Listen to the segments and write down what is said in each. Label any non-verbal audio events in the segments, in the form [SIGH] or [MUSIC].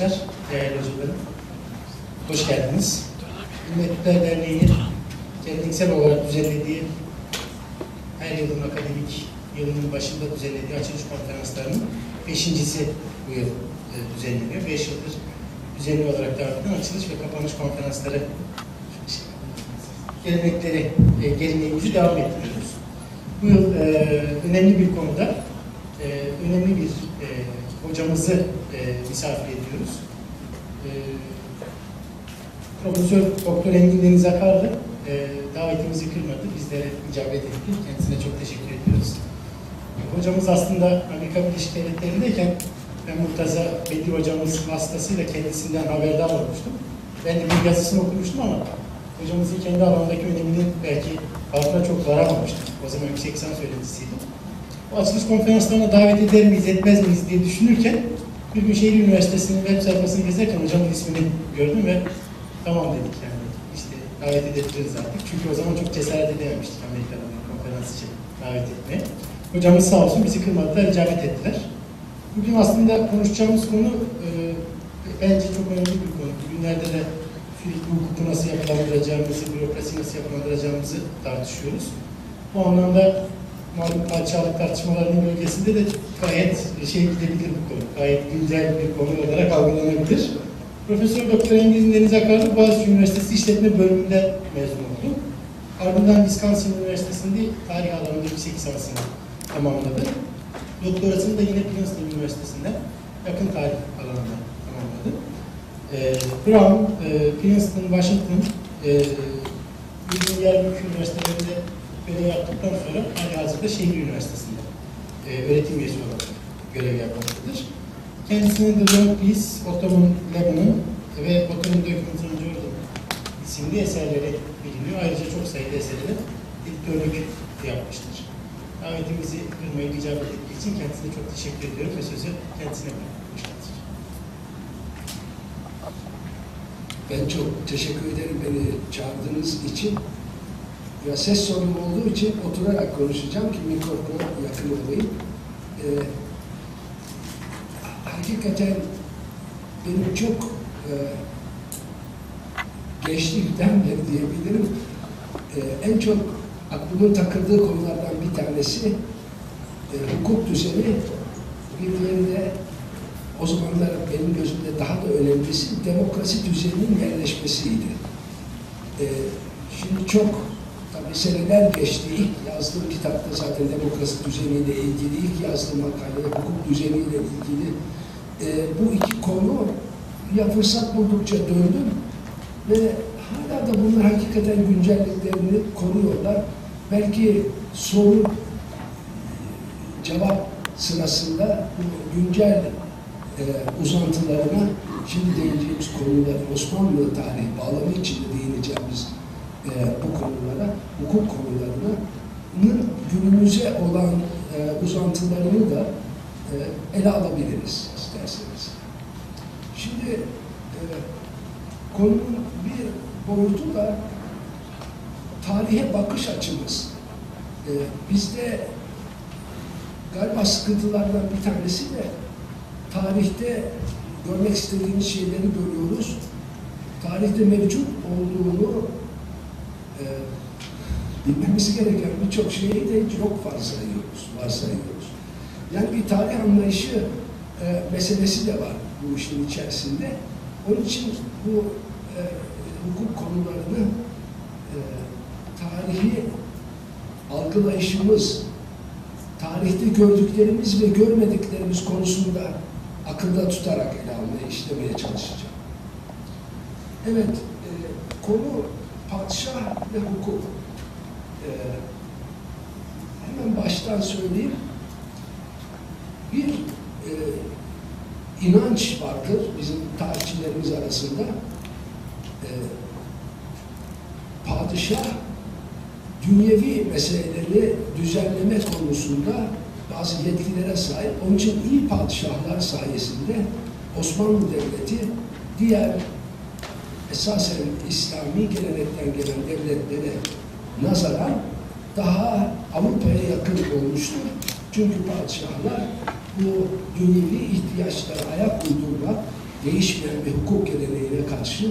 arkadaşlar, değerli hocalarım. Hoş geldiniz. Ümmetler Derneği geleneksel olarak düzenlediği her yılın akademik yılının başında düzenlediği açılış konferanslarının beşincisi bu yıl e, düzenleniyor. Beş yıldır düzenli olarak devam açılış ve kapanış konferansları gelenekleri, e, geleneğimizi devam ettiriyoruz. Bu yıl e, önemli bir konuda önemli bir hocamızı misafir ediyoruz. E, Profesör Doktor Engin Deniz Akarlı e, davetimizi kırmadı, bizlere icabet etti. Kendisine çok teşekkür ediyoruz. E, hocamız aslında Amerika Birleşik Devletleri'ndeyken ben Murtaza Bedir hocamız vasıtasıyla kendisinden haberdar olmuştum. Ben de bir yazısını okumuştum ama hocamızın kendi alanındaki öneminin belki farkına çok varamamıştım. O zaman yüksek lisans öğrencisiydim. O açılış konferanslarına davet eder miyiz, etmez miyiz diye düşünürken bir gün Şehir Üniversitesi'nin web sayfasını gezerken hocamın ismini gördüm ve tamam dedik yani işte davet edebiliriz artık. Çünkü o zaman çok cesaret edememiştik Amerika'dan konferans için davet etmeye. Hocamız sağ olsun bizi kırmadılar, icabet ettiler. Bugün aslında konuşacağımız konu e, bence çok önemli bir konu. Bugünlerde de sürekli hukuku nasıl yapılandıracağımızı, bürokrasi nasıl yapılandıracağımızı tartışıyoruz. Bu anlamda malum padişahlık tartışmalarının bölgesinde de gayet şey gidebilir bu konu. Gayet güncel bir konu olarak algılanabilir. Profesör Doktor Engin Deniz Akarlı Boğaziçi Üniversitesi İşletme Bölümünden mezun oldu. Ardından Wisconsin Üniversitesi'nde tarih alanında yüksek lisansını tamamladı. Doktorasını da yine Princeton Üniversitesi'nden yakın tarih alanında tamamladı. Ee, Brown, e, Princeton, Washington, e, Virginia Büyük Üniversitelerinde görev yaptıktan sonra hali hazırda Şehir Üniversitesi'nde e, öğretim üyesi olarak görev yapmaktadır. Kendisinin de Long Peace, Ottoman Lebanon ve Ottoman on Jordan isimli eserleri biliniyor. Ayrıca çok sayıda eserleri editörlük yapmıştır. Davetimizi kırmayı icabet ettiği için kendisine çok teşekkür ediyorum ve sözü kendisine bırakmışlar. Ben çok teşekkür ederim beni çağırdığınız için. Ya ses sorunu olduğu için oturarak konuşacağım ki mikrofona yakın olayım. Ee, hakikaten benim çok e, gençlikten beri diyebilirim e, en çok aklımın takıldığı konulardan bir tanesi e, hukuk düzeni bir de o zamanlar benim gözümde daha da önemlisi demokrasi düzeninin yerleşmesiydi. Ee, şimdi çok tabii seneler geçti. İlk yazdığım kitapta zaten demokrasi düzeniyle ilgili, ilk yazdığım makalede hukuk düzeniyle ilgili e, bu iki konu ya fırsat buldukça döndüm ve hala da bunlar hakikaten güncelliklerini koruyorlar. Belki soru cevap sırasında bu güncel e, uzantılarına şimdi değineceğimiz konular Osmanlı tarihi bağlamı içinde değineceğimiz e, bu konulara, hukuk konularının günümüze olan e, uzantılarını da e, ele alabiliriz isterseniz. Şimdi e, konunun bir boyutu da tarihe bakış açımız. E, bizde galiba sıkıntılardan bir tanesi de tarihte görmek istediğimiz şeyleri görüyoruz. Tarihte mevcut olduğunu e, bilmemiz gereken birçok şeyi de çok varsayıyoruz, varsayıyoruz. Yani bir tarih anlayışı e, meselesi de var bu işin içerisinde. Onun için bu e, hukuk konularını e, tarihi algılayışımız, tarihte gördüklerimiz ve görmediklerimiz konusunda akılda tutarak ele almaya, işlemeye çalışacağım. Evet, e, konu padişah ve hukuk. E, hemen baştan söyleyeyim. Bir e, inanç vardır bizim tarihçilerimiz arasında. E, padişah dünyevi meseleleri düzenleme konusunda bazı yetkilere sahip. Onun için iyi padişahlar sayesinde Osmanlı Devleti diğer esasen İslami gelenekten gelen devletlere nazaran daha Avrupa'ya yakın olmuştur. Çünkü padişahlar bu dünyevi ihtiyaçlara ayak uydurmak, değişmeyen bir hukuk geleneğine karşı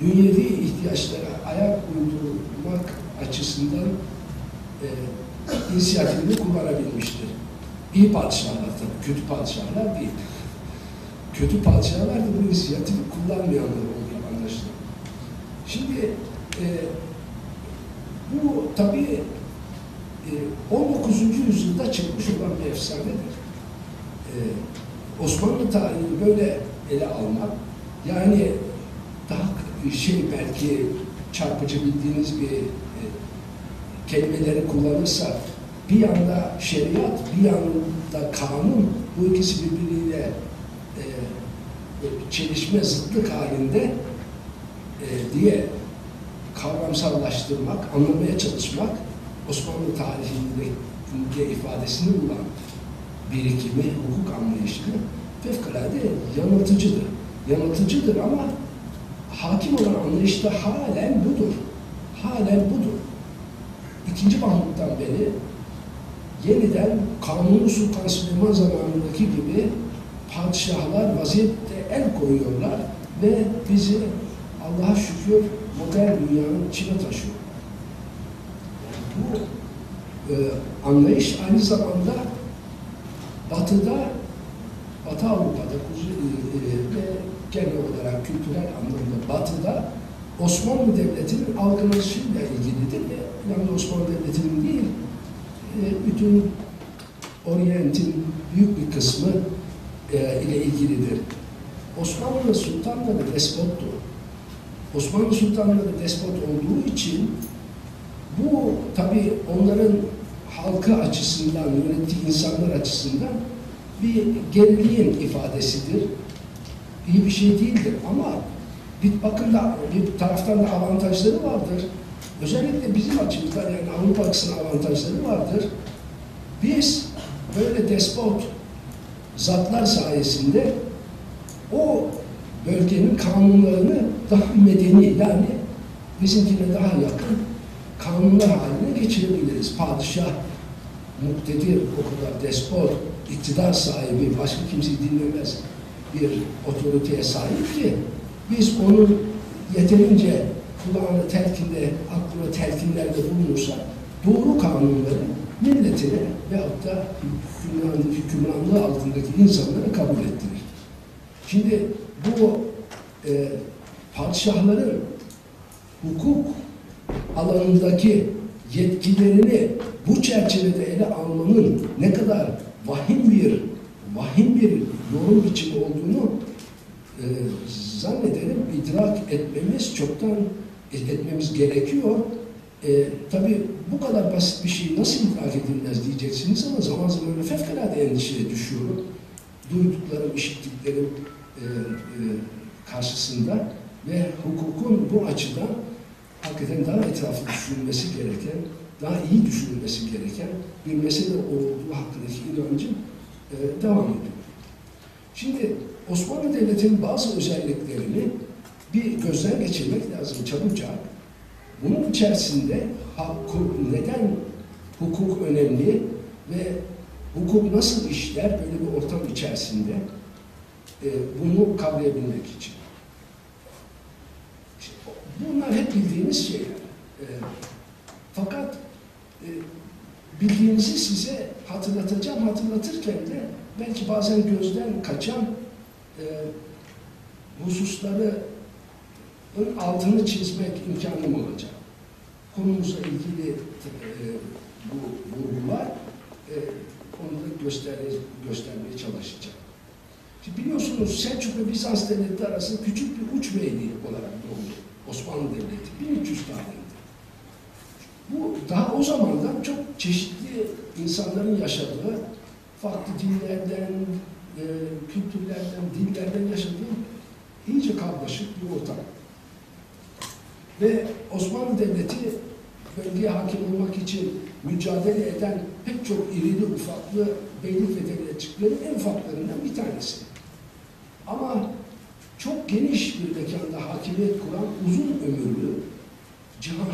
dünyevi ihtiyaçlara ayak uydurmak açısından e, inisiyatifini kullanabilmiştir. İyi padişahlar tabii, kötü padişahlar değil. Kötü padişahlar da bu inisiyatifi kullanmayanlar anlaşılan. Şimdi e, bu tabii e, 19. yüzyılda çıkmış olan bir efsanedir. E, Osmanlı tarihini böyle ele almak, yani daha şey belki çarpıcı bildiğiniz bir e, kelimeleri kullanırsa bir yanda şeriat, bir yanda kanun, bu ikisi birbiriyle e, çelişme, zıtlık halinde e, diye kavramsallaştırmak, anlamaya çalışmak Osmanlı tarihinde ifadesini bulan birikimi, hukuk anlayışını fevkalade yanıltıcıdır. Yanıltıcıdır ama hakim olan anlayışta halen budur. Halen budur. İkinci Mahmut'tan beri yeniden Kanuni Sultan Süleyman zamanındaki gibi padişahlar vaziyette el koyuyorlar ve bizi Allah'a şükür modern dünyanın içine taşıyor. Bu e, anlayış aynı zamanda Batı'da, Batı Avrupa'da Kuzey, e, ve genel olarak kültürel anlamda Batı'da Osmanlı Devleti'nin algılayışıyla ilgilidir. ve Yalnız Osmanlı Devleti'nin değil, e, bütün Orient'in büyük bir kısmı e, ile ilgilidir. Osmanlı sultanları despottu. Osmanlı sultanları despot olduğu için bu tabi onların halkı açısından, yönettiği insanlar açısından bir geriliğin ifadesidir. İyi bir şey değildir ama bir bakımda bir taraftan da avantajları vardır. Özellikle bizim açımızdan yani Avrupa açısından avantajları vardır. Biz böyle despot zatlar sayesinde o bölgenin kanunlarını daha medeni yani bizimkine daha yakın kanunlar haline geçirebiliriz. Padişah, muktedir, o kadar despot, iktidar sahibi, başka kimseyi dinlemez bir otoriteye sahip ki biz onun yeterince kulağına telkinde, aklına telkinlerde bulunursa doğru kanunları milletine veyahut da hükümranlığı altındaki insanlara kabul ettirir. Şimdi bu e, padişahların hukuk alanındaki yetkilerini bu çerçevede ele almanın ne kadar vahim bir vahim bir yorum biçimi olduğunu e, zannederim idrak etmemiz çoktan etmemiz gerekiyor. E, Tabi bu kadar basit bir şey nasıl idrak edilmez diyeceksiniz ama zaman zaman öyle fevkalade endişeye düşüyorum. Duyduklarım, işittiklerim e, e, karşısında ve hukukun bu açıdan hakikaten daha etraflı düşünülmesi gereken, daha iyi düşünülmesi gereken bir mesele olduğu hakkındaki inancım e, devam ediyor. Şimdi Osmanlı Devleti'nin bazı özelliklerini bir gözden geçirmek lazım çabucak. Bunun içerisinde neden hukuk önemli ve hukuk nasıl işler böyle bir ortam içerisinde e, bunu kavrayabilmek için. Bunlar hep bildiğiniz şeyler. E, fakat e, bildiğinizi size hatırlatacağım. Hatırlatırken de belki bazen gözden kaçan e, hususları altını çizmek imkanım olacak. Konumuzla ilgili e, bu vurgular e, onu da göster göstermeye çalışacağım. Şimdi biliyorsunuz Selçuk ve Bizans devletleri arasında küçük bir uç beyliği olarak doğdu Osmanlı Devleti 1300 tarihinde. Bu daha o zamandan çok çeşitli insanların yaşadığı, farklı dinlerden, e, kültürlerden, dillerden yaşadığı iyice karmaşık bir ortam. Ve Osmanlı Devleti bölgeye hakim olmak için mücadele eden pek çok irili ufaklı beylik ve devletçiklerin en ufaklarından bir tanesi. Ama çok geniş bir mekanda hakimiyet kuran uzun ömürlü, cihan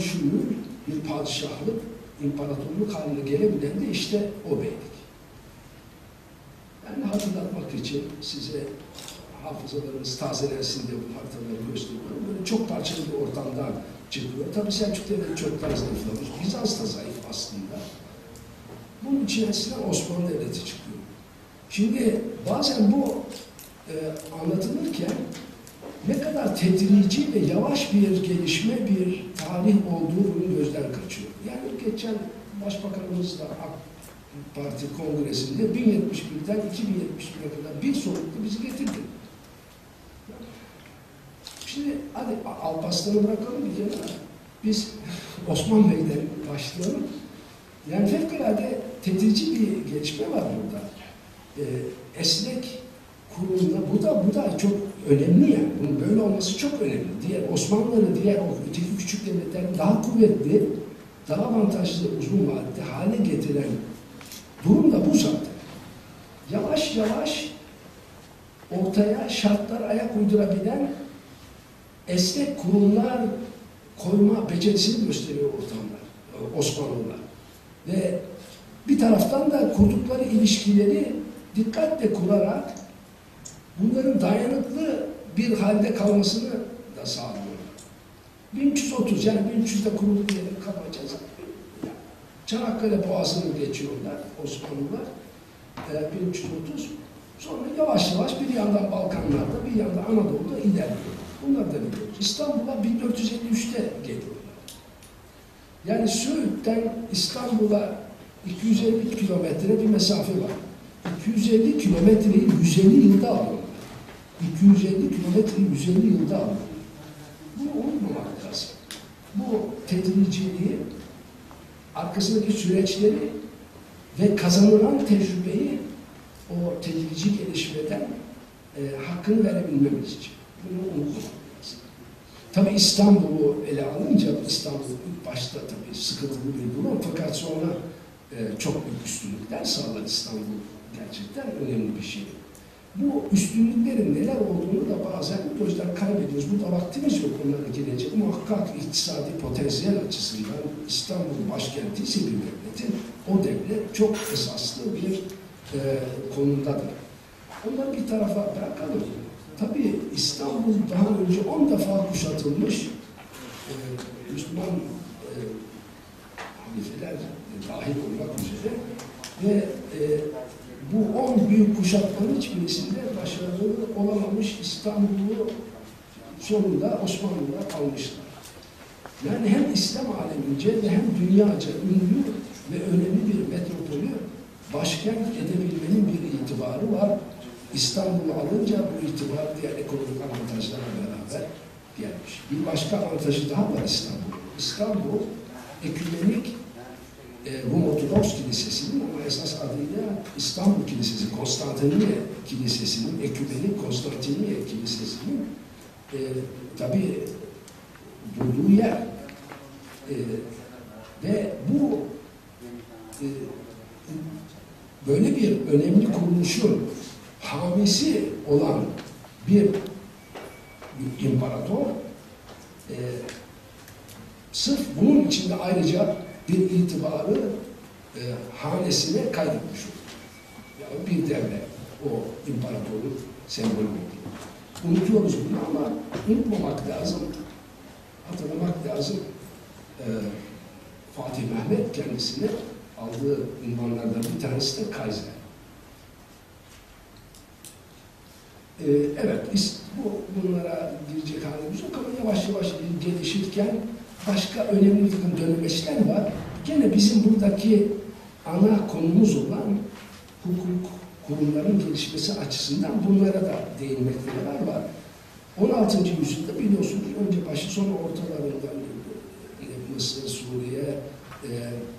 bir padişahlık, imparatorluk haline gelebilen de işte o beylik. Yani hatırlatmak için size hafızalarımız tazelensin diye bu haritaları gösteriyorum. Böyle çok parçalı bir ortamdan çıkıyor. Tabii Selçuk Devleti çoktan zayıflamış. Bizans da zayıf aslında. Bunun içerisinden Osmanlı Devleti çıkıyor. Şimdi bazen bu e, anlatılırken ne kadar tedrici ve yavaş bir gelişme, bir tarih olduğu bunun gözden kaçıyor. Yani geçen Başbakanımız da AK Parti Kongresi'nde 1071'den 2071'e kadar bir soluklu bizi getirdi. Şimdi hadi Alparslan'ı bırakalım bir kenara. Biz [LAUGHS] Osman Bey'den başlayalım. Yani fevkalade tedrici bir gelişme var burada. Ee, esnek kurumda, bu da bu da çok önemli yani. Bunun böyle olması çok önemli. Diğer Osmanlıları, diğer o öteki küçük devletlerin daha kuvvetli, daha avantajlı uzun vadede hale getiren durum da bu zaten. Yavaş yavaş ortaya şartlar ayak uydurabilen esnek kurumlar koyma becerisini gösteriyor ortamlar, Osmanlılar. Ve bir taraftan da kurdukları ilişkileri dikkatle kurarak bunların dayanıklı bir halde kalmasını da sağlıyor. 1330 yani 1300'de kurulu bir yeri kapacağız. Çanakkale Boğazı'nı geçiyorlar Osmanlılar. E, 1330. Sonra yavaş yavaş bir yandan Balkanlarda bir yandan Anadolu'da ilerliyor. Bunlar da biliyoruz. İstanbul'a 1453'te geliyorlar. Yani Söğüt'ten İstanbul'a 250 kilometre bir mesafe var. 250 kilometreyi 150 yılda alıyorlar. 250 kilometreyi 150 yılda alıyorlar. Bunu unutmamak lazım. Bu tedriciliği, arkasındaki süreçleri ve kazanılan tecrübeyi o tedrici gelişmeden e, hakkını verebilmemiz için. Bunu unutmamak lazım. Tabi İstanbul'u ele alınca, İstanbul ilk başta tabii sıkıntılı bir durum fakat sonra e, çok büyük üstünlükler sağlar İstanbul gerçekten önemli bir şey. Bu üstünlüklerin neler olduğunu da bazen gözden kaybediyoruz. Burada vaktimiz yok onlara gelecek. Muhakkak iktisadi potansiyel açısından İstanbul başkenti ise bir devletin, o devlet çok esaslı bir e, konumdadır. Onları bir tarafa bırakalım. Tabii İstanbul daha önce 10 defa kuşatılmış e, Müslüman e, halifeler dahil olmak üzere ve e, bu 10 büyük kuşatmanın hiçbirisinde başarılı olamamış İstanbul'u sonunda Osmanlılar almışlar. Yani hem İslam alemince ve hem dünyaca ünlü ve önemli bir metropolü başkent edebilmenin bir itibarı var. İstanbul'u alınca bu itibar diğer ekonomik avantajlarla beraber gelmiş. Bir başka avantajı daha var İstanbul. İstanbul ekümenik Rum Ortodoks Kilisesi'nin ama esas adıyla İstanbul Kilisesi, Konstantiniye Kilisesi'nin, ekümenik Konstantiniye Kilisesi'nin e, tabi durduğu yer. E, ve bu e, böyle bir önemli kuruluşun hamisi olan bir, bir imparator e, sırf bunun içinde ayrıca bir itibarı e, hanesine kaydetmiş olur. Yani bir devlet o imparatorun sembolü olur. Unutuyoruz bunu ama unutmamak lazım, hatırlamak lazım. E, Fatih Mehmet kendisine aldığı ünvanlardan bir tanesi de Kaiser. Ee, evet, bu, bunlara girecek halimiz yok ama yavaş yavaş gelişirken başka önemli bir dönemeçler var. Gene bizim buradaki ana konumuz olan hukuk kurumların gelişmesi açısından bunlara da değinmekte yarar var. 16. yüzyılda biliyorsunuz önce başı sonra ortalarından Mısır, Suriye, e,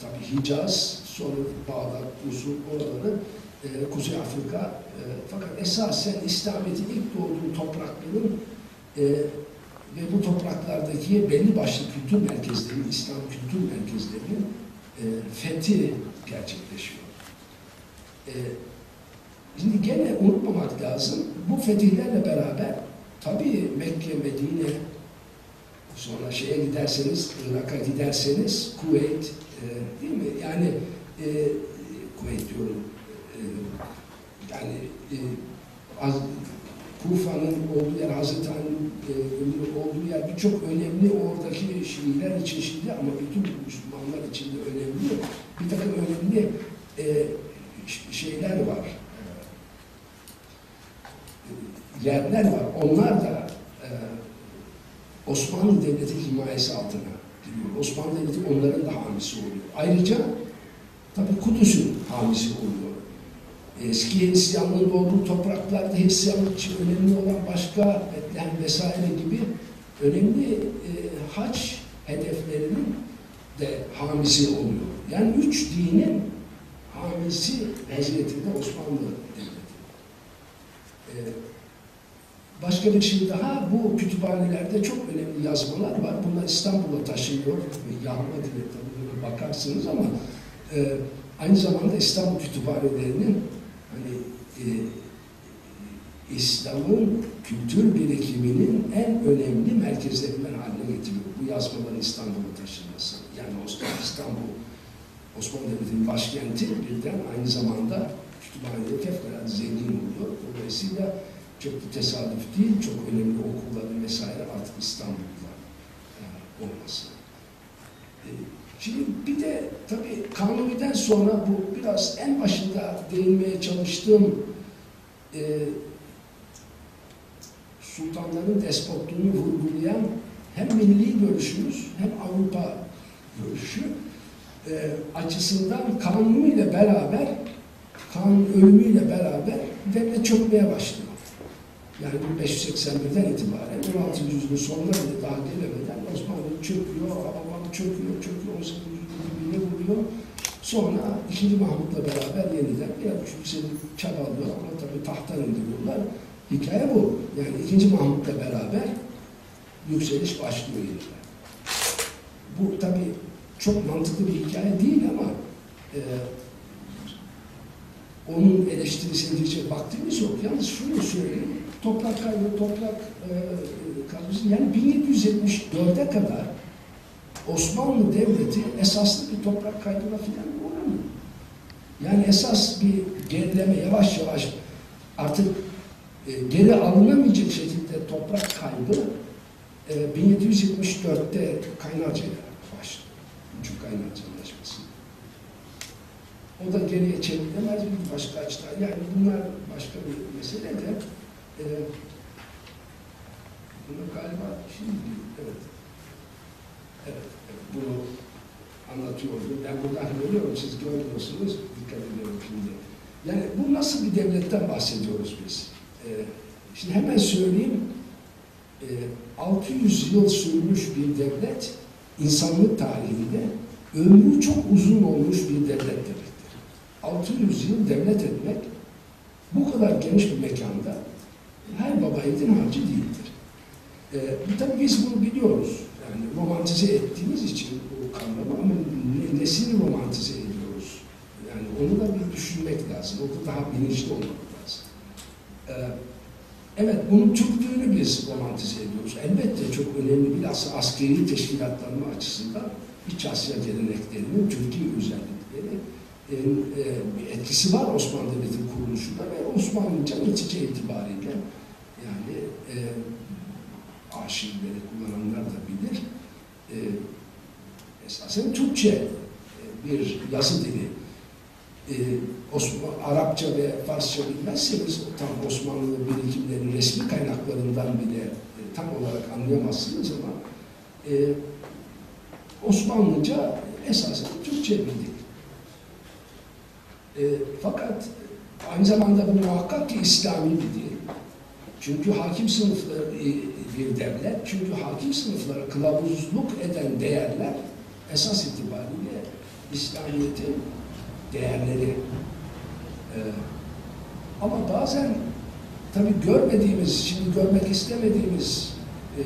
tabi Hicaz, sonra Bağdat, Musul, oraları, e, Kuzey Afrika. E, fakat esasen İslamiyet'in ilk doğduğu toprakların e, ve bu topraklardaki belli başlı kültür merkezlerinin, İslam kültür merkezlerinin e, fethi gerçekleşiyor. E, şimdi gene unutmamak lazım, bu fetihlerle beraber tabii Mekke, Medine, sonra şeye giderseniz, Irak'a giderseniz, Kuveyt, e, değil mi? Yani e, Kuveyt diyorum, e, yani e, az, Kufa'nın olduğu yer, Hazreti Ali'nin e, olduğu yer birçok önemli oradaki Şiiler için şimdi ama bütün Müslümanlar için de önemli. Bir takım önemli e, şeyler var. E, yerler var. Onlar da e, Osmanlı Devleti himayesi altına giriyor. Osmanlı Devleti onların da hamisi oluyor. Ayrıca tabii Kudüs'ün hamisi oluyor. Eski Hristiyanlığın olduğu topraklarda Hristiyanlık için önemli olan başka Betlehem vesaire gibi önemli e, haç hedeflerinin de hamisi oluyor. Yani üç dinin hamisi vaziyetinde Osmanlı Devleti. E, başka bir şey daha, bu kütüphanelerde çok önemli yazmalar var. Bunlar İstanbul'a taşınıyor. Yağma buna bakarsınız ama e, aynı zamanda İstanbul kütüphanelerinin hani e, İslam'ın kültür birikiminin en önemli merkezlerinden haline getiriyor. Bu yazmaların İstanbul'a taşınması. Yani Osmanlı, İstanbul, Osmanlı Devleti'nin başkenti birden aynı zamanda kütüphaneleri fevkalade zengin oluyor. Dolayısıyla çok bir tesadüf değil, çok önemli okulların vesaire artık İstanbul'da e, olması. E, Şimdi bir de tabii Kanuni'den sonra bu biraz en başında değinmeye çalıştığım e, sultanların despotluğunu vurgulayan hem milli görüşümüz hem Avrupa görüşü e, açısından Kanuni ile beraber Kanun ölümüyle beraber devlet çökmeye başlıyor. Yani 1581'den itibaren 16. yüzyılın sonuna bile daha gelemeden Osmanlı çöküyor, çöküyor, çöküyor, 18. yüzyılın dibine vuruyor. Sonra 2. Mahmut'la beraber yeniden bir yükselip çabalıyor ama tabii tahttan indiriyorlar. Hikaye bu. Yani 2. Mahmut'la beraber yükseliş başlıyor yeniden. Bu tabii çok mantıklı bir hikaye değil ama e, onun eleştirisine girecek vaktimiz yok. Yalnız şunu söyleyeyim, toprak kaybı, toprak e, kaybı, yani 1774'e kadar Osmanlı Devleti esaslı bir toprak kaybına filan uğramıyor. Yani esas bir gerileme yavaş yavaş artık e, geri alınamayacak şekilde toprak kaybı e, 1774'te Kaynarca'ya başlıyor. Üçüncü Kaynarca Anlaşması. O da geriye çevrilemez bir başka açıdan. Yani bunlar başka bir mesele de e, bunu galiba şimdi evet bunu anlatıyordu. Ben buradan görüyorum, siz görmüyorsunuz. Dikkat ediyorum şimdi. Yani bu nasıl bir devletten bahsediyoruz biz? E, şimdi hemen söyleyeyim. E, 600 yıl sürmüş bir devlet insanlık tarihinde ömrü çok uzun olmuş bir devlet demektir. 600 yıl devlet etmek bu kadar geniş bir mekanda her baba yiğidin harcı değildir. Ee, tabii biz bunu biliyoruz. Yani romantize ettiğimiz için bu kavramı ama ne, nesini romantize ediyoruz? Yani onu da bir düşünmek lazım. Orada daha bilinçli olmak lazım. Ee, evet, bunun Türklüğünü biz romantize ediyoruz. Elbette çok önemli bilhassa askeri teşkilatlanma açısından İç Asya geleneklerinin Türkiye özellikleri e, e, bir etkisi var Osmanlı Devleti'nin kuruluşunda ve Osmanlıca netice itibariyle yani e, arşivleri kullananlar da bilir. E, esasen Türkçe e, bir yazı dili. E, Osman, Arapça ve Farsça bilmezseniz tam Osmanlı birikimlerin resmi kaynaklarından bile e, tam olarak anlayamazsınız ama e, Osmanlıca esasen Türkçe bildik. E, fakat aynı zamanda bu muhakkak ki İslami bir dil. Çünkü hakim sınıfları e, bir devlet, çünkü hakim sınıflara kılavuzluk eden değerler esas itibariyle İslamiyet'in değerleri. E, ama bazen tabii görmediğimiz, şimdi görmek istemediğimiz, e,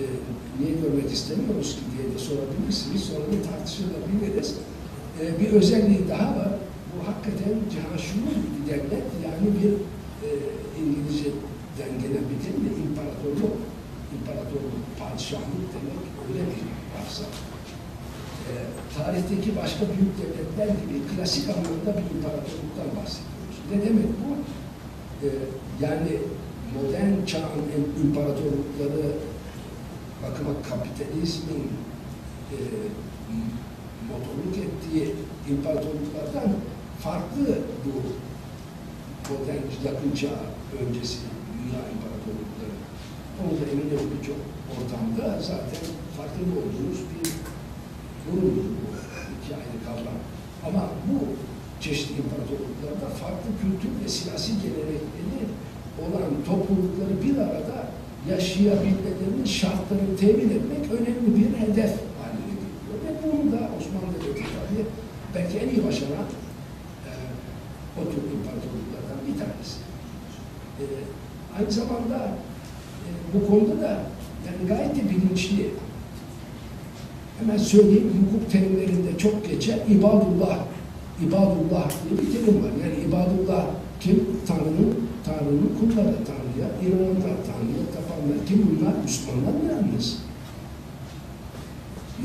niye görmek istemiyoruz ki diye de sorabilirsiniz, sonra bir tartışılabiliriz. E, bir özelliği daha var. Bu hakikaten cihaşumul bir devlet, yani bir e, İngilizce'den gelen bir terimle imparatorluk, imparatorluk, padişahlık demek öyle bir lafza. E, tarihteki başka büyük devletler gibi klasik anlamda bir imparatorluktan bahsediyoruz. Ne demek bu? E, yani modern çağın imparatorlukları bakıma kapitalizmin e, motorluk ettiği imparatorluklardan farklı bu modern yakın çağ öncesi dünya imparatorlukları. Onu da eminim birçok ortamda zaten farkında olduğumuz bir durumdur bu iki ayrı kavram. Ama bu çeşitli imparatorluklarda farklı kültür ve siyasi gelenekleri olan toplulukları bir arada yaşayabilmelerinin şartlarını temin etmek önemli bir hedef haline geliyor. Ve bunu da Osmanlı Devleti tabii belki en iyi başaran e, o tür imparatorluklardan bir tanesi. E, aynı zamanda bu konuda da yani gayet de bilinçli. Hemen söyleyeyim, hukuk terimlerinde çok geçer. İbadullah, ibadullah diye bir terim var. Yani ibadullah kim? Tanrı'nın, Tanrı'nın kulları, Tanrı'ya inananlar, Tanrı'ya tapanlar. Kim bunlar? Müslümanlar mı yalnız?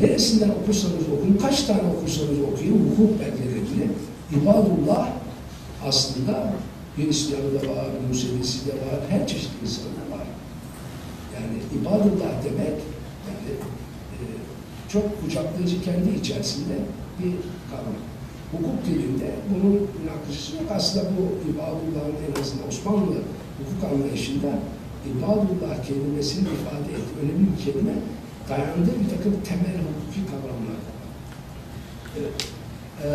Neresinden okursanız okuyun, kaç tane okursanız okuyun, hukuk belgelerini, ibadullah aslında Hristiyanı da var, Musevisi de var, her çeşit var. Yani ibadullah demek, yani e, çok kucaklayıcı kendi içerisinde bir kavram. Hukuk dilinde bunun münakaşası yok. Aslında bu ibadullahın en azından Osmanlı hukuk anlayışında ibadullah kelimesini ifade ettiği önemli bir kelime dayandığı bir takım temel hukuki kavramlar. Evet. Ee,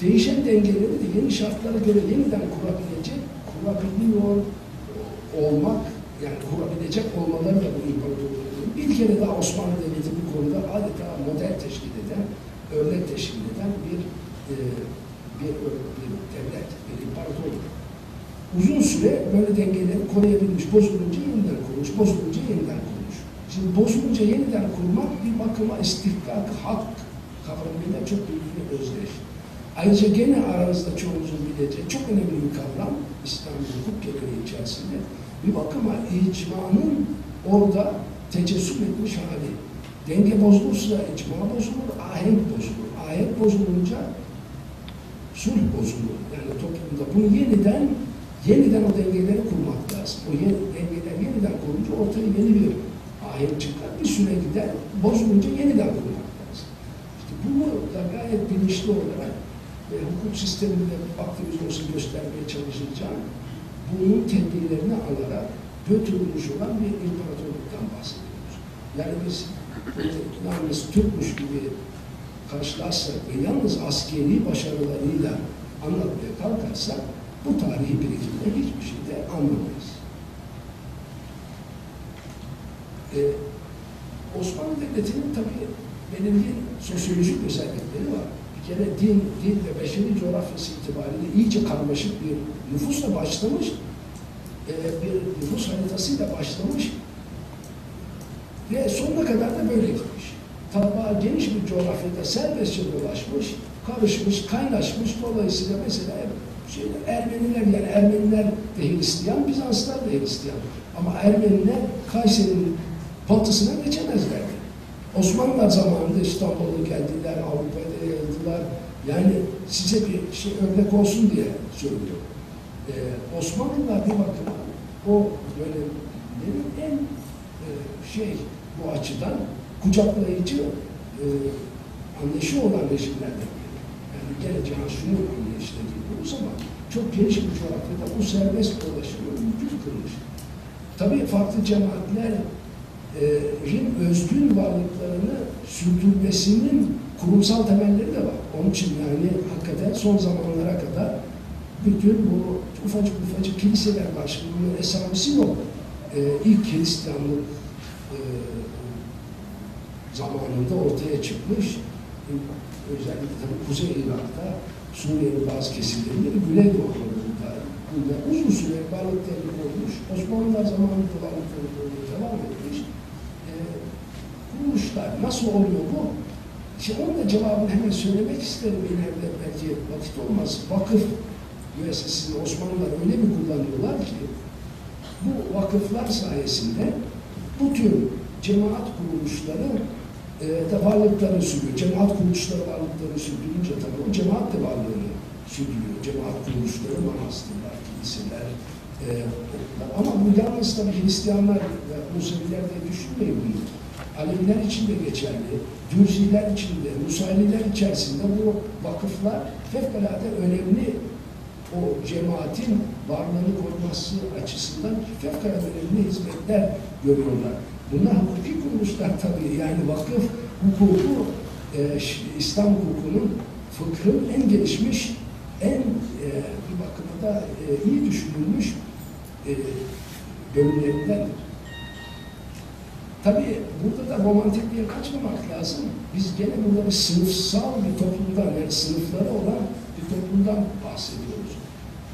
değişen dengeleri de yeni şartlara göre yeniden kurabilecek, kurabiliyor olmak, yani kurabilecek olmaları da bu imparatorluğun bir kere daha Osmanlı Devleti bu konuda adeta model teşkil eden, örnek teşkil eden bir e, bir, bir devlet, bir imparatorluk. Uzun süre böyle dengeleri koruyabilmiş, bozulunca yeniden kurmuş, bozulunca yeniden kurmuş. Şimdi bozulunca yeniden kurmak bir bakıma istihkak, hak kavramıyla çok birbirine özdeş. Ayrıca gene aranızda çoğunuzun bileceği çok önemli bir kavram İslam hukuk geleneği içerisinde bir bakıma icmanın orada tecessüm etmiş hali. Denge bozulursa icma bozulur, ahenk bozulur. Ahenk bozulunca sulh bozulur. Yani toplumda bunu yeniden yeniden o dengeleri kurmak lazım. O yeni, dengeler yeniden kurunca ortaya yeni bir ahenk çıkar. Bir süre gider, bozulunca yeniden kurmak lazım. İşte bunu da gayet bilinçli olarak ve hukuk sisteminde vaktimiz olsun göstermeye çalışacağım. Bunun tedbirlerini alarak götürülmüş olan bir imparatorluktan bahsediyoruz. Yani biz e, yalnız Türkmüş gibi karşılarsak ve yalnız askeri başarılarıyla anlatmaya kalkarsak bu tarihi birikimde hiçbir şey de anlamayız. Ee, Osmanlı Devleti'nin tabii belirli sosyolojik özellikleri var. Kere din, dil ve beşeri coğrafyası itibariyle iyice karmaşık bir nüfusla başlamış, e, bir nüfus haritasıyla başlamış ve sonuna kadar da böyle gitmiş. Tabağa geniş bir coğrafyada serbestçe dolaşmış, karışmış, kaynaşmış. Dolayısıyla mesela şeyler, Ermeniler yani Ermeniler de Hristiyan, Bizanslar da Hristiyan. Ama Ermeniler Kayseri'nin batısına geçemezlerdi. Osmanlılar zamanında İstanbul'a geldiler, Avrupa'ya yayıldılar. Yani size bir şey örnek olsun diye söylüyorum. Ee, Osmanlılar bir bakıma o dönemlerin en e, şey bu açıdan kucaklayıcı e, anlayışı olan rejimlerden biri. Yani gene Cihan Sungur anlayışına geliyoruz ama çok geniş bir coğrafyada bu serbest dolaşımı mümkün kılmış. Tabii farklı cemaatler rin özgün varlıklarını sürdürmesinin kurumsal temelleri de var. Onun için yani hakikaten son zamanlara kadar bütün bu ufacık ufacık kiliseler var. Şimdi bunların esamesi yok. E, ilk Hristiyanlık e, zamanında ortaya çıkmış. E, özellikle tabii Kuzey Irak'ta, Suriye'nin bazı kesimlerinde ve Güneydoğu Anadolu'da bunda uzun süre varlıkları olmuş. Osmanlılar zamanında varlıkları olmaya devam etmiş. E, kuruluşlar nasıl oluyor bu? İşte onun da cevabını hemen söylemek isterim ileride belki vakit olmaz. Vakıf müessesesini Osmanlılar öyle bir kullanıyorlar ki bu vakıflar sayesinde bu tür cemaat kuruluşları e, de varlıklarını sürdürüyor. Cemaat kuruluşları varlıklarını sürdürünce tabii o cemaat de varlığını sürdürüyor. Cemaat kuruluşları, manastırlar, kiliseler, e, ama bu yalnız tabii Hristiyanlar ve Museviler de düşünmeyin bunu. Aleviler için de geçerli, Dürziler için de, Nusayriler içerisinde bu vakıflar fevkalade önemli o cemaatin varlığını koruması açısından fevkalade önemli hizmetler görüyorlar. Bunlar hukuki kuruluşlar tabii yani vakıf hukuku e, İslam hukukunun fıkhın en gelişmiş, en e, bir bakıma da e, iyi düşünülmüş e, bölümlerindendir. Tabii burada da romantikliğe kaçmamak lazım. Biz gene burada bir sınıfsal bir toplumdan, yani sınıfları olan bir toplumdan bahsediyoruz.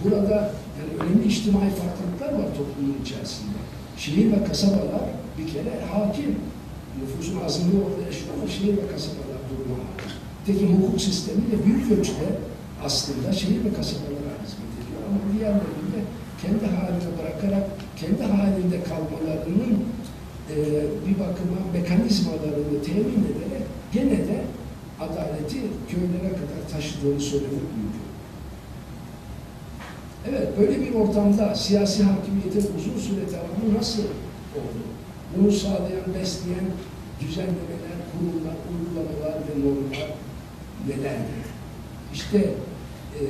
Burada yani önemli içtimai farklılıklar var toplumun içerisinde. Şehir ve kasabalar bir kere hakim. Nüfusun azınlığı orada yaşıyor ama şehir ve kasabalar duruma hakim. Tekin hukuk sistemi de büyük ölçüde aslında şehir ve kasabalara hizmet ediyor. Ama diğerlerinde kendi haline bırakarak kendi halinde kalmalarının e, bir bakıma mekanizmalarını temin ederek gene de adaleti köylere kadar taşıdığını söylemek mümkün. Evet, böyle bir ortamda siyasi hakimiyetin uzun süre devamı nasıl oldu? Bunu sağlayan, besleyen düzenlemeler, kurumlar, uygulamalar ve normlar nelerdir? İşte e,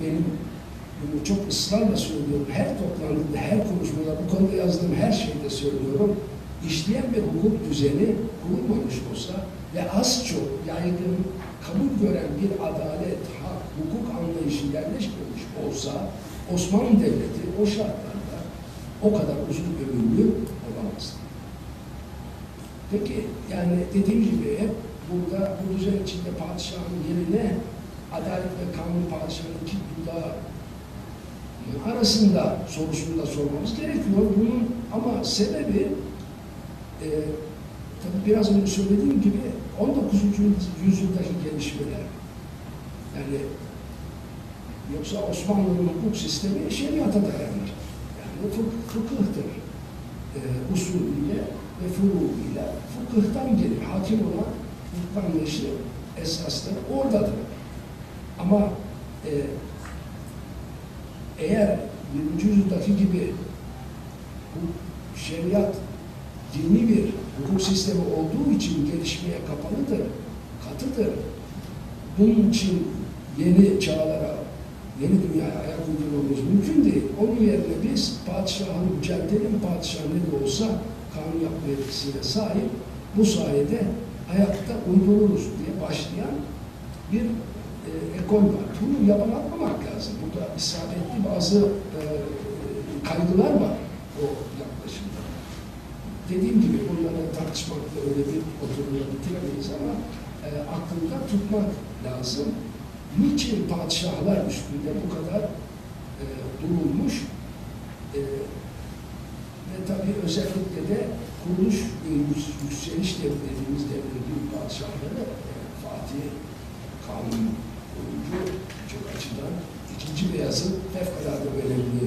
benim bunu çok ısrarla söylüyorum. Her toplantıda, her konuşmada, bu konuda yazdığım her şeyde söylüyorum. İşleyen bir hukuk düzeni kurulmamış olsa ve az çok yaygın, kabul gören bir adalet, hak, hukuk anlayışı yerleşmemiş olsa Osmanlı Devleti o şartlarda o kadar uzun ömürlü olamazdı. Peki yani dediğim gibi hep burada bu düzen içinde padişahın yerine adalet ve kanun padişahın iki dudağı arasında sorusunu da sormamız gerekiyor. Bunun ama sebebi e, tabii biraz önce söylediğim gibi 19. yüzyıldaki gelişmeler. Yani yoksa Osmanlı'nın hukuk sistemi şeriata dayanır. Yani fık, fıkıhtır. E, usulüyle ve furuğuyla fıkıhtan gelir. Hakim olan hukuk anlayışı esasları oradadır. Ama e, eğer 20. yüzyıldaki gibi bu şeriat dini bir hukuk sistemi olduğu için gelişmeye kapalıdır, katıdır. Bunun için yeni çağlara, yeni dünyaya ayak uydurmamız mümkün değil. Onun yerine biz padişahın, mücadelenin padişahı ne de olsa kanun yapma yetkisine sahip, bu sayede ayakta uydururuz diye başlayan bir ekol var. Bunu yabalatmamak lazım. Burada isabetli bazı e, kaygılar var o yaklaşımda. Dediğim gibi bunları tartışmakla öyle bir oturumda bitiremeyiz ama e, aklında tutmak lazım. Niçin padişahlar üstünde bu kadar e, durulmuş e, ve tabii özellikle de kuruluş e, yük- yükseliş devri dediğimiz büyük padişahları e, Fatih, Kanun, oyuncu çok açıdan ikinci Beyazıt fevkalade önemli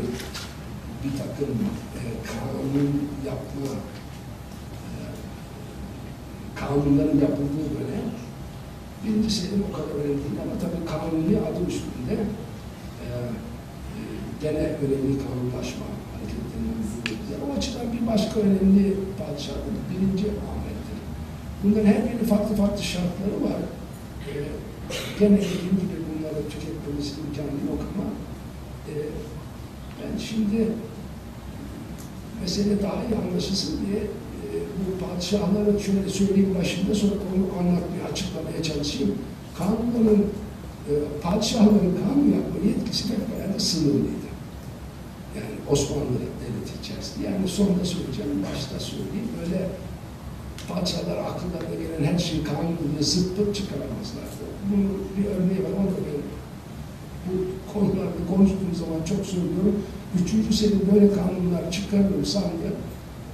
bir takım e, kanun yapma e, kanunların yapıldığı dönem birinci Selim o kadar önemli değil ama tabii kanuni adı üstünde e, e, gene önemli kanunlaşma hareketlerinden biri. O açıdan bir başka önemli padişahdır. Birinci Ahmet'tir. Bunların her birinin farklı farklı şartları var. E, gene dediğim gibi bunları tüketmemiz imkanı yok ama e, ben şimdi mesele daha iyi anlaşılsın diye e, bu padişahları şöyle söyleyeyim başında sonra onu anlatmaya, açıklamaya çalışayım. Kanunların, e, padişahların kanun yapma yetkisi fevkalade sınırlıydı. Yani Osmanlı Devleti içerisinde. Yani sonunda söyleyeceğim, başta söyleyeyim. Böyle padişahlar akıllarına gelen her şeyi kanun zıt pırt çıkaramazlardı. Bunun bir örneği var, onu da ben bu konularda konuştuğum zaman çok söylüyorum. Üçüncü sene böyle kanunlar çıkarılır sandı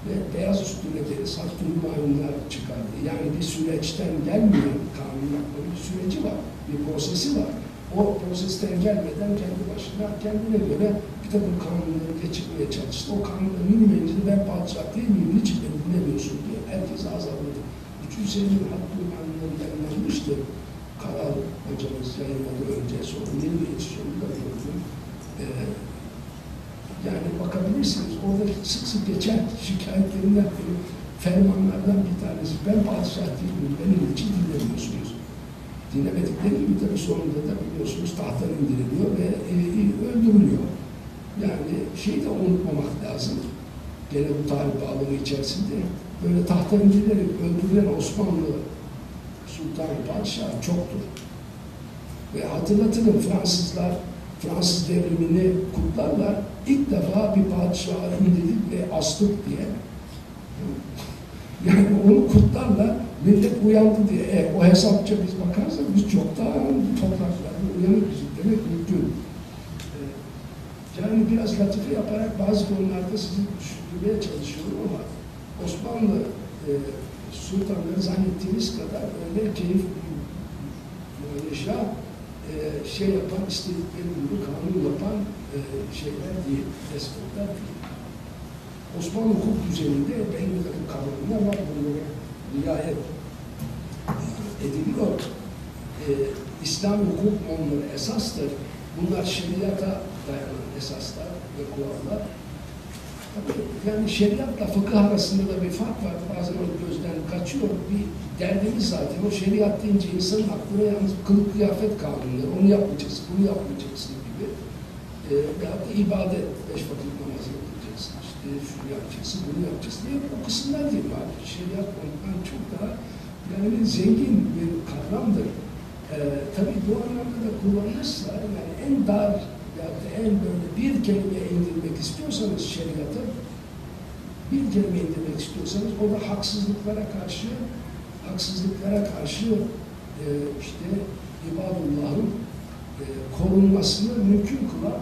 ve beyaz üstüne geri saktun kanunlar çıkardı. Yani bir süreçten gelmeyen kanun yapmanın bir süreci var, bir prosesi var. O prosesten gelmeden kendi başına kendine göre bir takım kanunları geçirmeye çalıştı. O kanunları bilmeyince de ben padişah değil miyim, niçin beni dinlemiyorsun diye herkese azarladı. Üçüncü senenin hakkı kanunları yayınlanmıştı. Karal hocamız yayınladı önce, sonra yeni bir edisyonu da gördüm. Ee, Yani bakabilirsiniz orada sık sık geçen şikayetlerinden biri fermanlardan bir tanesi. Ben padişah değilim, benim için dinlemiyorsunuz. Dinlemedikleri gibi tabii sonunda da biliyorsunuz tahttan indiriliyor ve e, e, öldürülüyor. Yani şeyi de unutmamak lazım. Gene bu tarih bağlamı içerisinde böyle tahttan indirilerek öldürülen Osmanlı Sultan Padişah çoktur. Ve hatırlatırım Fransızlar Fransız devrimini kutlarlar. İlk defa bir padişahı indirdik ve astık diye. Yani onu kutlarlar. Millet uyandı diye. E, o hesapça biz bakarsak biz çoktan topraklarda uyanık bizim. Demek mümkün. E, yani biraz latife yaparak bazı konularda sizi düşündürmeye çalışıyorum ama Osmanlı e, sultanları zannettiğiniz kadar öyle keyif yaşa e, şey yapan, istedikleri gibi kanun yapan e, şeyler değil, despotlar değil. Osmanlı hukuk düzeninde belli bir takım kanunlar var, bunlara riayet ediliyor. E, İslam hukuk onları esastır. Bunlar şeriata dayanan esaslar ve kurallar. Yani şeriatla fıkıh arasında da bir fark var. Bazen o gözden kaçıyor. Bir derdimiz zaten. O şeriat deyince insanın aklına yalnız kılık kıyafet kanunları. Onu yapmayacaksın, bunu yapmayacaksın gibi. Ee, ya da ibadet, beş vakit namaz yapacaksın, işte şunu yapacaksın, bunu yapacaksın diye o kısımlar değil var. Şeriat ondan çok daha yani zengin bir kavramdır. Ee, tabii bu anlamda da kullanılırsa yani en dar da en böyle bir kelime indirmek istiyorsanız şeriatı, bir kelime indirmek istiyorsanız o da haksızlıklara karşı, haksızlıklara karşı e, işte ibadullah'ın e, korunmasını mümkün kılan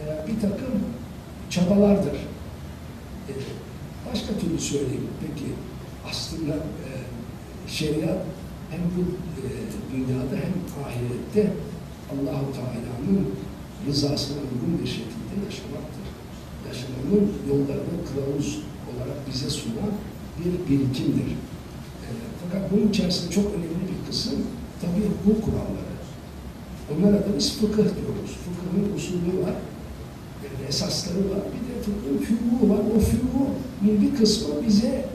e, bir takım çabalardır. E, başka türlü söyleyeyim. Peki aslında e, şeriat hem bu e, dünyada hem ahirette Allahu Teala'nın rızasına uygun bir şekilde yaşamaktır. Yaşamanın yollarını kılavuz olarak bize sunan bir birikimdir. E, fakat bunun içerisinde çok önemli bir kısım tabii bu kuralları. Onlara da biz fıkıh diyoruz. Fıkhın usulü var, yani esasları var, bir de fıkhın füruğu var. O füruğun bir kısmı bize,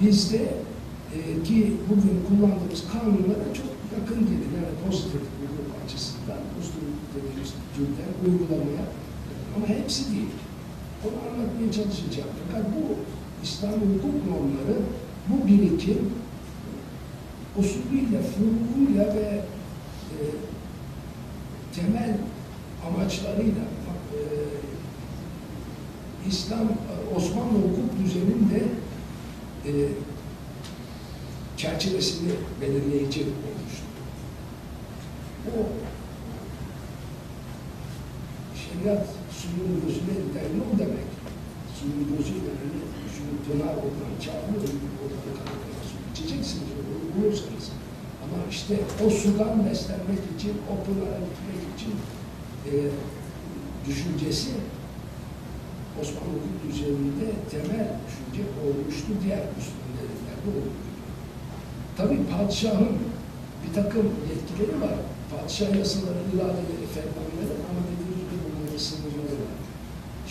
bizde e, ki bugün kullandığımız kanunlara çok yakın gelir. Yani hukuk pozitif türden uygulamaya. Ama hepsi değil. Onu anlatmaya çalışacağım. Fakat bu İslam hukuk normları, bu birikim usulüyle, furukuyla ve e, temel amaçlarıyla e, İslam, Osmanlı hukuk düzeninde e, çerçevesini belirleyici olmuştur. O suyun gözüne giden yol demek. Gözüyle hani şunu pınar oradan çağırıyor, oradan kaynaklar su içeceksiniz, bulursanız. Ama işte o sudan beslenmek için, o pınara gitmek için e, düşüncesi Osmanlı hukuk düzeninde temel düşünce olmuştu diğer Müslümanların de olduğu Tabii padişahın bir takım yetkileri var. Padişah yasaları, iradeleri, fermanları ama dediğimiz gibi bunların sınırları var.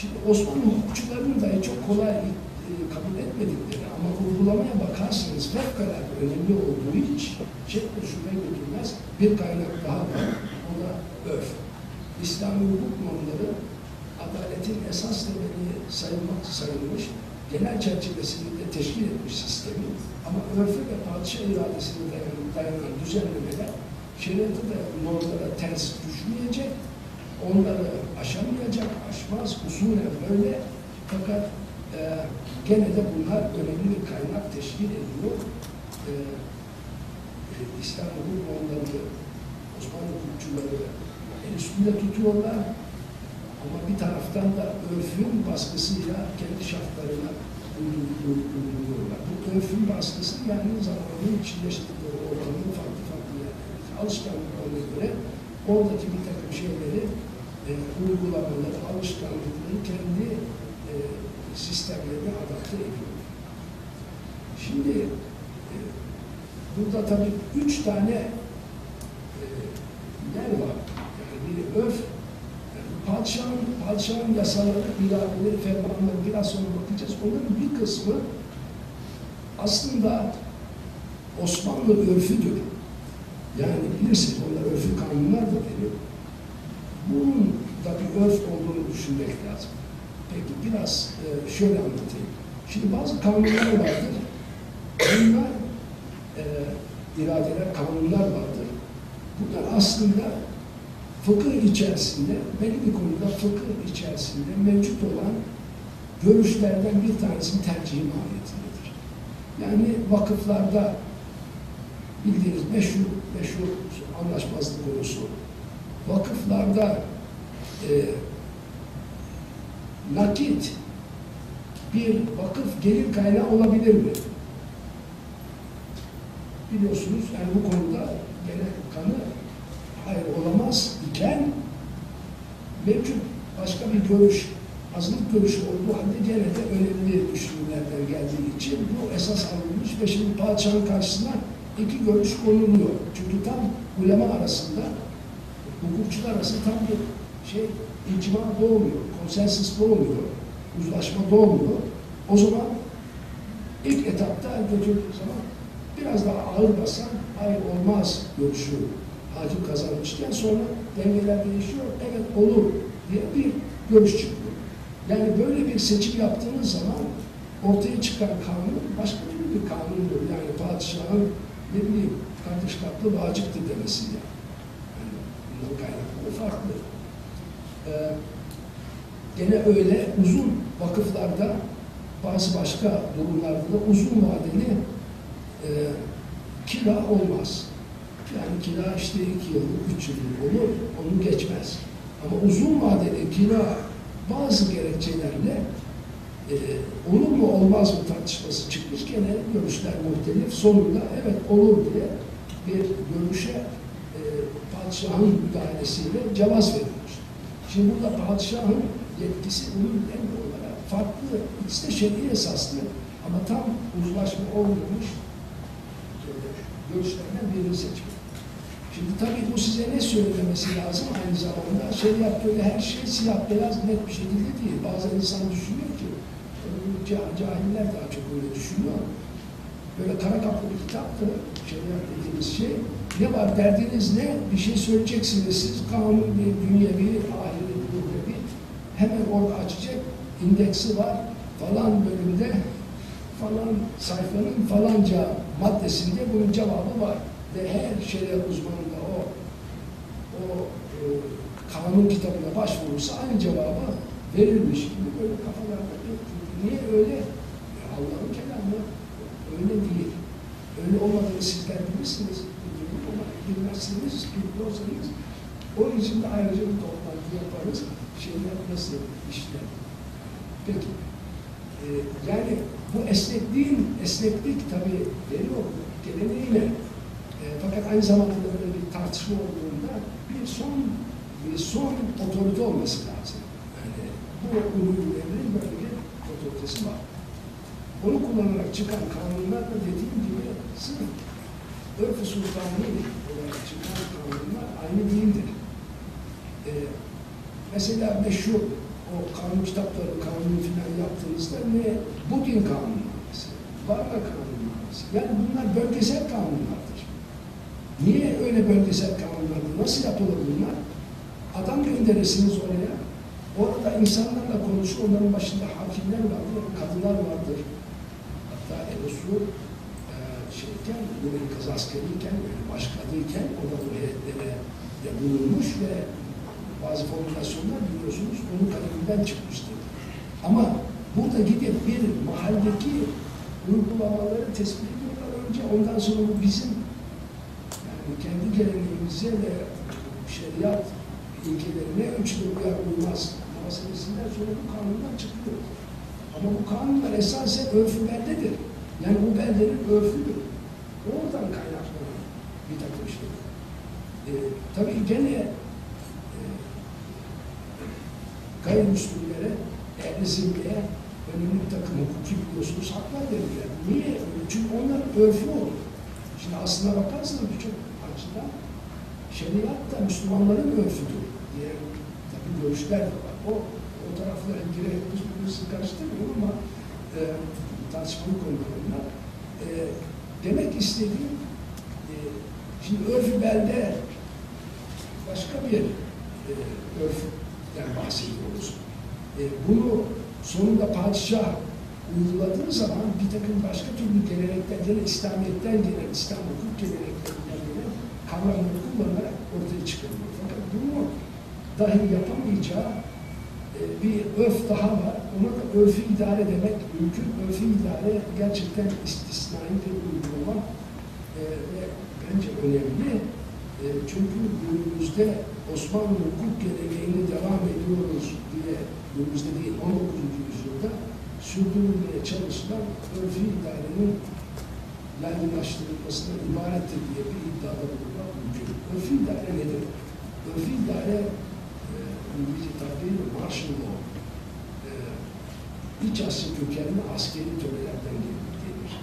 Şimdi Osmanlı hukukçularının dahi çok kolay e, kabul etmedikleri ama uygulamaya bakarsanız fevkalade önemli olduğu için şey şüphe götürmez bir kaynak daha var. O da örf. İslami hukuk normları adaletin esas temeli sayılmak sayılmış genel çerçevesini de teşkil etmiş sistemi ama örfe ve padişah iradesine dayanan, dayanan düzenlemeler şeriatı da normlara ters düşmeyecek, onları aşamayacak, aşmaz, usulen böyle fakat e, gene de bunlar önemli bir kaynak teşkil ediyor. E, e, İslam hukuk normları, Osmanlı hukukçuları el üstünde tutuyorlar. Ama bir taraftan da örfün baskısıyla kendi şartlarına uyduruyorlar. Bu örfün baskısı yani zamanın içinde yaşadıkları ortamın farklı farklı yerlerinde alışkanlıklarına göre oradaki bir takım şeyleri e, uygulamaları, alışkanlıkları kendi e, sistemlerine adapte ediyor. Şimdi e, burada tabii üç tane e, yer var. Yani biri örf, Padişahın padişahın yasaları, iradeleri, fermanları biraz sonra bakacağız. Onların bir kısmı aslında Osmanlı örfüdür. Yani bilirsiniz onlar örfü kanunlar da deniyor. Bunun da bir örf olduğunu düşünmek lazım. Peki biraz e, şöyle anlatayım. Şimdi bazı kanunlar vardır. Bunlar e, iradeler, kanunlar vardır. Bunlar aslında fıkıh içerisinde, belli bir konuda fıkıh içerisinde mevcut olan görüşlerden bir tanesinin tercihi mahiyetindedir. Yani vakıflarda bildiğiniz meşhur, meşhur anlaşmazlık konusu. Vakıflarda e, nakit bir vakıf gelir kaynağı olabilir mi? Biliyorsunuz yani bu konuda gene kanı hayır olamaz iken mevcut başka bir görüş, azınlık görüşü olduğu halde gene de önemli düşünürlerden geldiği için bu esas alınmış ve şimdi padişahın karşısına iki görüş konuluyor. Çünkü tam ulema arasında, hukukçular arasında tam bir şey, icma doğmuyor, konsensus doğmuyor, uzlaşma doğmuyor. O zaman ilk etapta götürdüğü zaman biraz daha ağır basan, hayır olmaz görüşü hakim kazanmışken sonra dengeler değişiyor, evet olur diye bir görüş çıkıyor. Yani böyle bir seçim yaptığınız zaman ortaya çıkan kanun başka türlü bir kanundur. Yani padişahın ne bileyim kardeş katlı vaciptir demesiyle. Yani bundan kaynaklı farklı. Ee, gene öyle uzun vakıflarda bazı başka durumlarda da uzun vadeli e, kira olmaz. Yani kira işte iki yıllık, üç yıllık olur, onu geçmez. Ama uzun vadeli kira bazı gerekçelerle e, olur mu olmaz mı tartışması çıkmış. Gene görüşler muhtelif. Sonunda evet olur diye bir görüşe e, padişahın müdahalesiyle cevaz verilmiş. Şimdi burada padişahın yetkisi bunun en olarak farklı, ikisi de şer'i esaslı ama tam uzlaşma olmamış görüşlerden birini seçmek. Şimdi tabii bu size ne söylemesi lazım aynı zamanda? Şeriat böyle her şey siyah beyaz net bir şekilde değil. Bazen insan düşünüyor ki, cahiller daha çok öyle düşünüyor. Böyle kara kaplı bir kitaptı şeriat dediğimiz şey. Ne var derdiniz ne? Bir şey söyleyeceksiniz siz. Kanun bir dünyevi, ahiret bir Hemen orada açacak indeksi var. Falan bölümde falan sayfanın falanca maddesinde bunun cevabı var ve her şeriat uzmanında o o e, kanun kitabına başvurursa aynı cevabı verilmiş gibi böyle kafalarda bir niye öyle? Allah'ın kelamı öyle değil. Öyle olmadığını sizler bilirsiniz. Bilmezsiniz, bilmiyorsanız onun için de ayrıca bir toplantı yaparız. Şeyler nasıl işler. Peki. E, yani bu esnekliğin, esneklik tabii veriyor geleneğiyle e, fakat aynı zamanda da böyle bir tartışma olduğunda bir son bir son otorite olması lazım. Yani bu ürünlerin böyle otoritesi var. Onu kullanarak çıkan kanunlar da dediğim gibi sırf örf-ü sultani olarak çıkan kanunlar aynı değildir. E, mesela meşhur o kanun kitapları, kanunu filan yaptığınızda ne? Bu din kanunnaması, varla kanunnaması. Yani bunlar bölgesel kanunlardır. Niye öyle bölgesel kanunlardır? Nasıl yapılır bunlar? Adam gönderirsiniz oraya. Orada insanlarla konuşur, onların başında hakimler vardır, kadınlar vardır. Hatta Ebu e, şeyken, enkaz askeriyken, yani başkadıyken o da bu heyetlere de bulunmuş ve bazı formülasyonlar biliyorsunuz onun kaleminden çıkmıştır. Ama burada gidip bir mahalledeki uygulamaları tespit ediyorlar önce. Ondan sonra bu bizim yani kendi geleneğimize ve şeriat ilkelerine uyar uymaz meselesinden sonra bu kanunlar çıkıyor. Ama bu kanunlar esasen örfü beldedir. Yani bu beldenin örfüdür. Oradan kaynaklanan bir takım şeyler. Ee, tabii gene e, gayrimüslimlere, ehli zimmiye önemli bir takım hukuki biliyorsunuz haklar verirler. Niye? Çünkü onların örfü olur. Şimdi aslına bakarsanız birçok açıdan şeriat da Müslümanların örfüdür. Diğer tabi farklı görüşler de var. O, o taraflara girerek biz birbirimizi karıştırmıyorum ama e, tartışmalı konular bunlar. E, demek istediğim e, şimdi örf belde başka bir e, örften bahsediyoruz. E, bunu sonunda padişah uyguladığı zaman bir takım başka türlü gelenekten, gene İslamiyet'ten gelen, İslam hukuk geleneklerinden gelen kavramları kullanarak ortaya çıkarılıyor. Fakat bunu dahi yapamayacağı bir örf daha var. Da örfü idare demek mümkün. Örfü idare gerçekten istisnai bir uygulama e, ve bence önemli. E, çünkü günümüzde Osmanlı hukuk geleneğini devam ediyoruz diye günümüzde değil 19. yüzyılda sürdürülmeye çalışılan örfü idarenin yaygınlaştırılmasına ibarettir diye bir iddiada bulunmak mümkün. Örfü idare nedir? Örfü idare İngilizce tabiriyle martial law. E, İç Asya kökenli askeri törelerden gelir.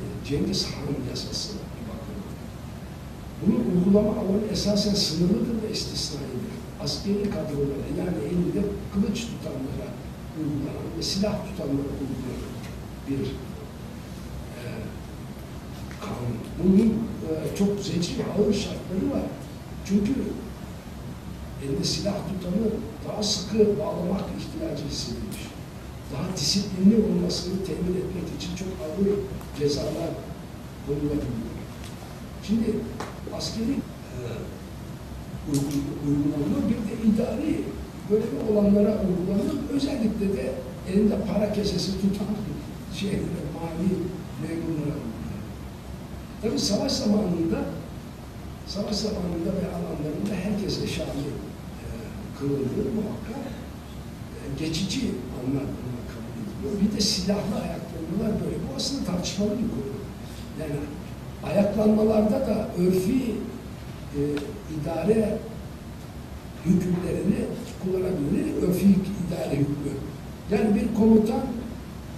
E, Cengiz Han yasası bir bakıma. Bunun uygulama alanı esasen sınırlıdır ve istisnaidir. Askeri kadrolara yani elinde kılıç tutanlara uygulanan ve silah tutanlara uygulanan bir e, kanun. Bunun e, çok ve ağır şartları var. Çünkü elinde silah tutanı daha sıkı bağlamak ihtiyacı hissedilmiş. Daha disiplinli olmasını temin etmek için çok ağır cezalar konulabiliyor. Şimdi askeri e, uygul- uygulanıyor, bir de idari görevi olanlara uygulanıyor. Özellikle de elinde para kesesi tutan [LAUGHS] şeylere, mali memurlara uygulanıyor. Tabii savaş zamanında savaş zamanında ve alanlarında herkese şamil kılındığı muhakkak e, geçici bunlar kabul ediliyor. Bir de silahlı ayaklanmalar böyle. Bu aslında tartışmalı bir konu. Yani ayaklanmalarda da örfi e, idare hükümlerini kullanabilir. Örfi idare hükmü. Yani bir komutan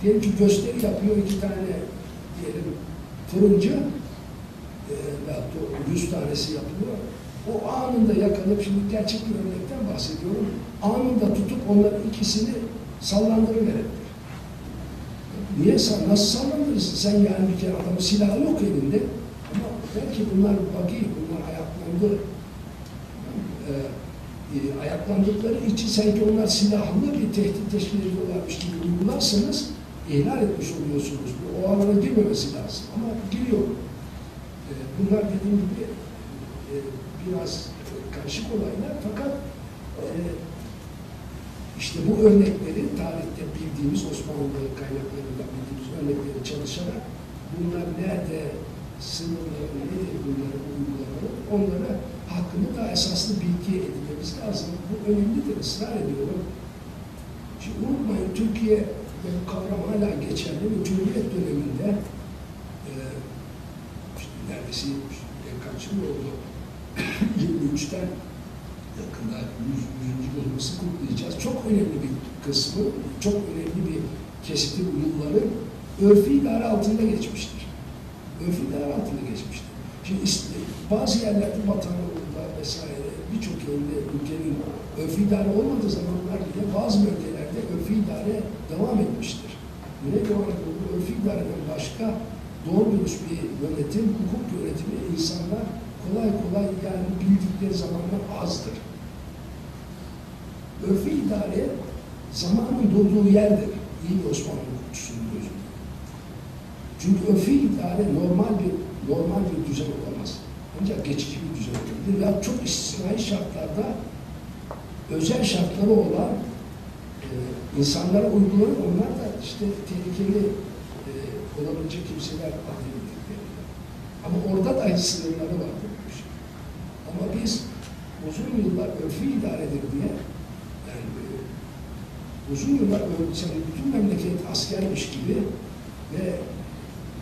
diyelim ki gösteri yapıyor iki tane diyelim fırıncı e, veyahut da 100 tanesi yapılıyor. O anında yakalayıp, şimdi gerçek bir örnekten bahsediyorum, anında tutup onların ikisini sallandırıverebilir. Niye sen, nasıl sallandırırsın? Sen yani bir kere adamın silahı yok elinde. Ama belki bunlar bagi, bunlar ayaklandı. Ee, e, ayaklandıkları için sanki onlar silahlı bir tehdit teşkil ediyorlarmış gibi uygularsanız ihlal etmiş oluyorsunuz. O alana girmemesi lazım. Ama giriyor. Ee, bunlar dediğim gibi e, biraz karışık olaylar fakat e, işte bu örnekleri tarihte bildiğimiz Osmanlı kaynaklarından bildiğimiz örnekleri çalışarak bunlar nerede sınırları nedir bunları uygulamalı onlara hakkında daha esaslı bilgi edinmemiz lazım. Bu önemlidir, ısrar ediyorum. Şimdi unutmayın Türkiye bu kavram hala geçerli ve Cumhuriyet döneminde e, işte neredeyse e, kaç yıl oldu? 23'ten yakında 100. 100. yılımızı kutlayacağız. Çok önemli bir kısmı, çok önemli bir kesiti bu yılların örfi idare altında geçmiştir. Örfi idare altında geçmiştir. Şimdi bazı yerlerde Batı vesaire birçok yerinde ülkenin örfi idare olmadığı zamanlar bile bazı bölgelerde örfi idare devam etmiştir. Güneydoğu Anadolu örfi idareden başka doğru dürüst bir yönetim, hukuk yönetimi insanlar kolay kolay yani bildikleri zamanlar azdır. Örfi idare zamanın doğduğu yerdir. İyi bir Osmanlı hukukçusunun gözünde. Çünkü örfi idare normal bir normal bir düzen olamaz. Ancak geçici bir düzen olabilir. Ya çok istisnai şartlarda özel şartları olan e, insanlara uygulanır. Onlar da işte tehlikeli olabilecek kimseler adedildikleri. Ama orada da sınırları vardır. bu işin. Ama biz uzun yıllar örfi idaredir diye yani e, uzun yıllar sanki bütün memleket askermiş gibi ve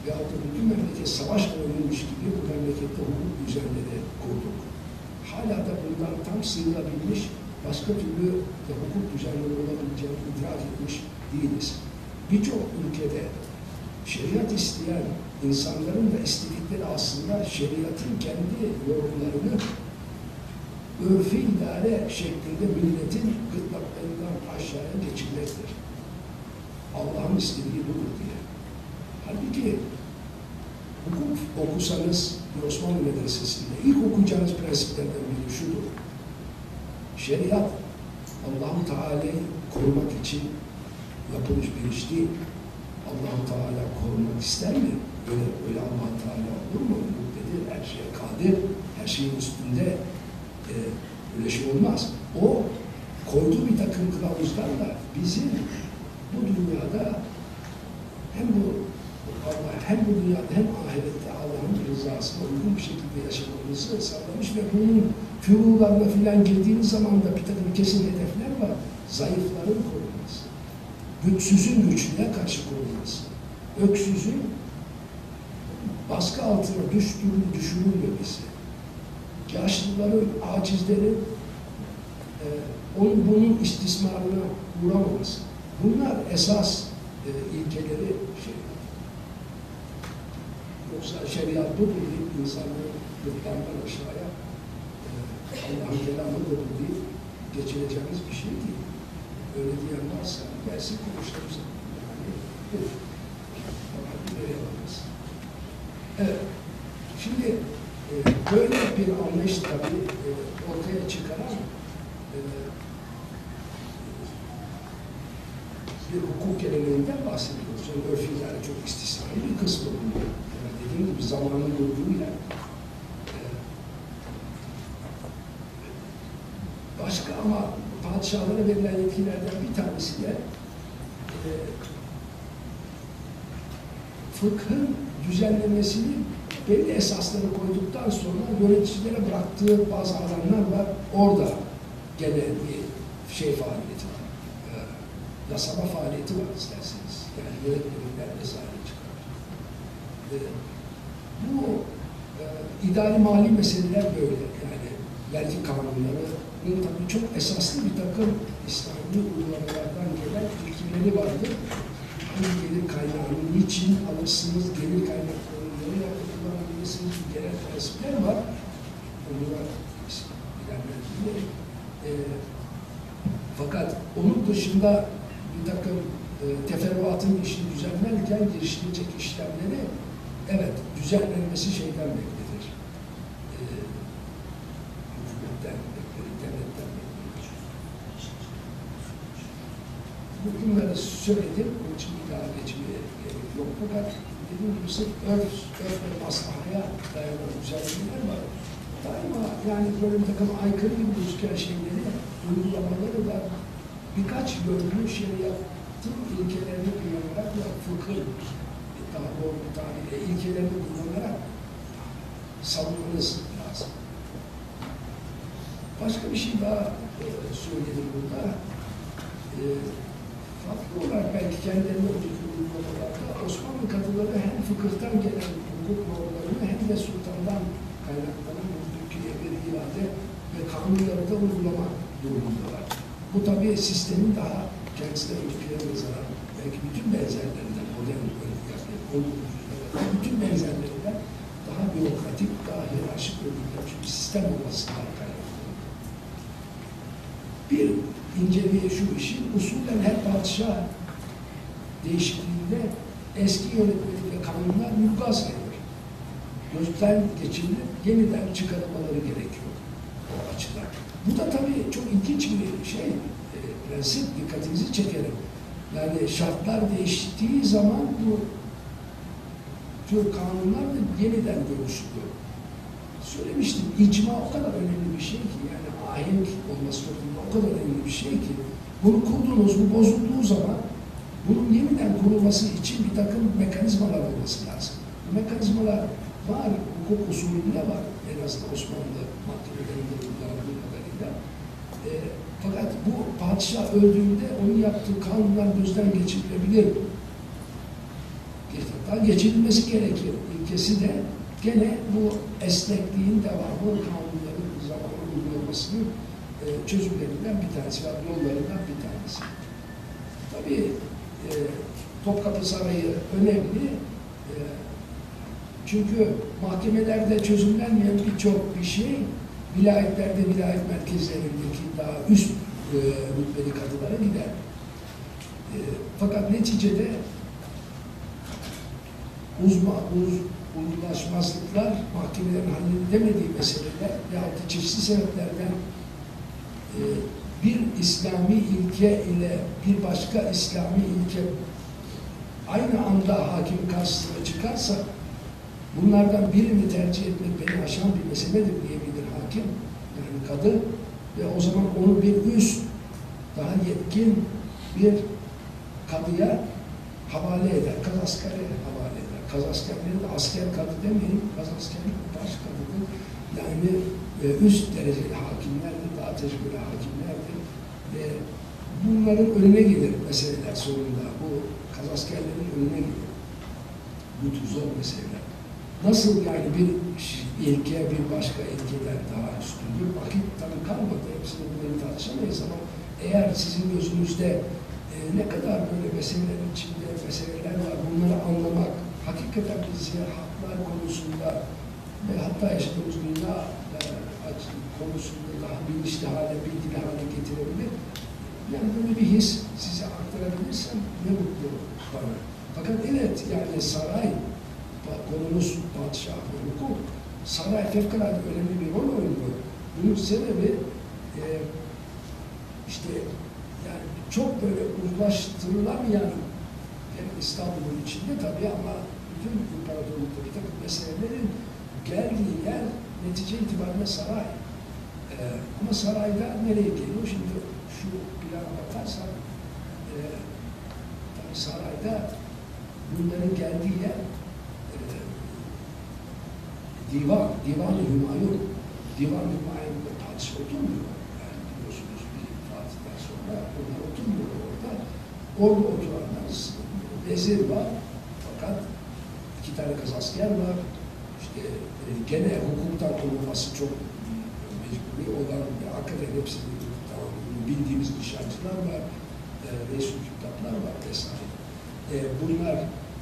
veyahut da bütün memleket savaş alanıymış gibi bu memlekette hukuk düzenleri kurduk. Hala da bundan tam sıyrılabilmiş, başka türlü de hukuk düzenleri olabileceğini idrak etmiş değiliz. Birçok ülkede şeriat isteyen insanların da istedikleri aslında şeriatın kendi yorumlarını örfü idare şeklinde milletin gırtlaklarından aşağıya geçilmektir. Allah'ın istediği budur diye. Halbuki hukuk okusanız Osmanlı Medresesi'nde ilk okuyacağınız prensiplerden biri şudur. Şeriat Allahu Teala'yı korumak için yapılmış bir iş değil. Allahu Teala korumak ister mi? Öyle, öyle Allah Teala olur mu? Muktedir, her şeye kadir, her şeyin üstünde e, öyle şey olmaz. O koyduğu bir takım kılavuzlarla bizim bu dünyada hem bu Allah hem bu dünyada hem ahirette Allah'ın rızasına uygun bir şekilde yaşamamızı sağlamış ve bunun furularına filan girdiğiniz zaman da bir takım kesin hedefler var. Zayıfların korunması. Güçsüzün güçlüye karşı korunması. Öksüzün baskı altına düştüğünü düşünülmemesi. Yaşlıların, acizlerin e, onun bunun istismarına uğramaması. Bunlar esas e, ilkeleri şey. Yoksa şeriat budur deyip insanları gırtlandan aşağıya e, Allah'ın kelamı budur deyip geçireceğimiz bir şey değil. Öyle diyen varsa gelsin konuşalım. Yani bu. Fakat böyle. Evet. Şimdi e, böyle bir anlayış tabii e, ortaya çıkaran e, bir hukuk geleneğinden bahsediyoruz. Yani örf idare çok istisnai bir kısmı bunun. Yani dediğim gibi zamanın durduğuyla e, başka ama padişahlara verilen yetkilerden bir tanesi de e, fıkhın düzenlemesini belli esasları koyduktan sonra yöneticilere bıraktığı bazı alanlar var. Orada gene bir şey faaliyeti var. E, yasama faaliyeti var isterseniz. Yani yönetmeliğinden vesaire çıkar. E, bu e, idari mali meseleler böyle. Yani vergi kanunları bunun tabii çok esaslı bir takım İslami uygulamalardan gelen ilkeleri vardır. Hangi gelir kaynağını niçin alırsınız, gelir kaynaklarını nereye kullanabilirsiniz, genel prensipler var. Bunlar bilenler. E, fakat onun dışında bir takım e, teferruatın işini düzenlerken girişilecek işlemleri evet düzenlenmesi şeyden beklenir. E, hükümetten beklenir, devletten beklenir. Bu bunları söyledim, onun için idare geçmeye gerek yok. Fakat dediğim gibi sırf örf, örf ve maslahaya dayanan düzenlemeler var. Daima yani böyle bir takım aykırı gibi gözüken şeyleri, uygulamaları da birkaç yönlü şeriatın ilkelerini kullanarak ve fıkhın daha doğru bir tabirle ilkelerini kullanarak savunmanız lazım. Başka bir şey daha e, söyleyelim burada. E, farklı olarak belki kendilerine önceki uygulamalarda Osmanlı kadıları hem fıkıhtan gelen hukuk normlarını hem de sultandan kaynaklanan Türkiye bir irade ve kanunları da uygulama durumundalar. Bu tabii sistemin daha kendisine öncekilere nazaran belki bütün benzerlerinden modern olduğu bütün benzerlerinden daha bürokratik, daha hiyerarşik örgütlenmiş bir sistem olmasından kaynaklanıyor. Bir inceliği şu işin usulen her padişah değişikliğinde eski yönetmelik ve kanunlar mülgaz edilir. Gözden geçirilip yeniden çıkarılmaları gerekiyor o açıdan. Bu da tabii çok ilginç bir şey, e, prensip, dikkatinizi çekerim. Yani şartlar değiştiği zaman bu tür kanunlar da yeniden görüşülüyor. Söylemiştim, icma o kadar önemli bir şey ki, yani ahenk olması toplumda o kadar önemli bir şey ki, bunu kurduğunuz, bu bozulduğu zaman bunun yeniden kurulması için bir takım mekanizmalar olması lazım. Bu mekanizmalar var, hukuk usulünde var. En azından Osmanlı mahkemelerinde uygulandığı kadarıyla. E, fakat bu padişah öldüğünde onun yaptığı kanunlar gözden geçirilebilir. Hatta geçirilmesi gerekir. İlkesi de gene bu esnekliğin devamı, kanunların zamanı uygulanmasının e, çözümlerinden bir tanesi, yollarından bir tanesi. Tabii e, Topkapı Sarayı önemli. E, çünkü mahkemelerde çözümlenmeyen birçok bir şey vilayetlerde vilayet merkezlerindeki daha üst e, rütbeli kadılara gider. E, fakat neticede uzma, uz, uzlaşmazlıklar, mahkemelerin halledemediği meseleler veyahut da çeşitli sebeplerden bir İslami ilke ile bir başka İslami ilke aynı anda hakim karşısına çıkarsa bunlardan birini tercih etmek beni aşan bir meseledir diyebilir hakim, yani kadı ve o zaman onu bir üst, daha yetkin bir kadıya havale eder, kazaskere havale eder. Kazaskerleri de asker kadı demeyin, kazaskerlik baş kadıdır. Yani e, üst dereceli hakimlerdir, tecrübeli hakimlerdir. Ve bunların önüne gelir meseleler sonunda. Bu kazaskerlerin önüne gelir. Bu tür zor meseleler. Nasıl yani bir ilke bir başka ilkeden daha üstündür? Vakit tabii kalmadı. Hepsini bunları tartışamayız ama eğer sizin gözünüzde e, ne kadar böyle meselelerin içinde meseleler var, bunları anlamak, hakikaten bizi haklar konusunda ve hatta yaşadığımız dünya konusunda daha bilinçli hale, bilgili hale getirebilir. Yani böyle bir his size aktarabilirsem ne mutlu bana. Fakat evet yani saray, konumuz padişah ve hukuk, saray fevkalade önemli bir rol oynuyor. Bunun sebebi e, işte yani çok böyle uzlaştırılamayan yani İstanbul'un içinde tabii ama bütün imparatorluktaki takım meselelerin geldiği yer netice itibariyle saray. Ee, ama sarayda nereye geliyor? Şimdi şu plana bakarsan e, tabii sarayda bunların geldiği yer e, divan, divan-ı hümayun. Divan-ı hümayun'da padişah oturmuyor. Yani biliyorsunuz bir Fatih'ten sonra onlar oturmuyor orada. Orada oturanlar vezir var. Fakat iki tane kazasker var. İşte e, gene hukuktan olması çok mecburi olan ve hakikaten hepsini tamam, bildiğimiz nişancılar var. E, resul kitaplar var vesaire. E, bunlar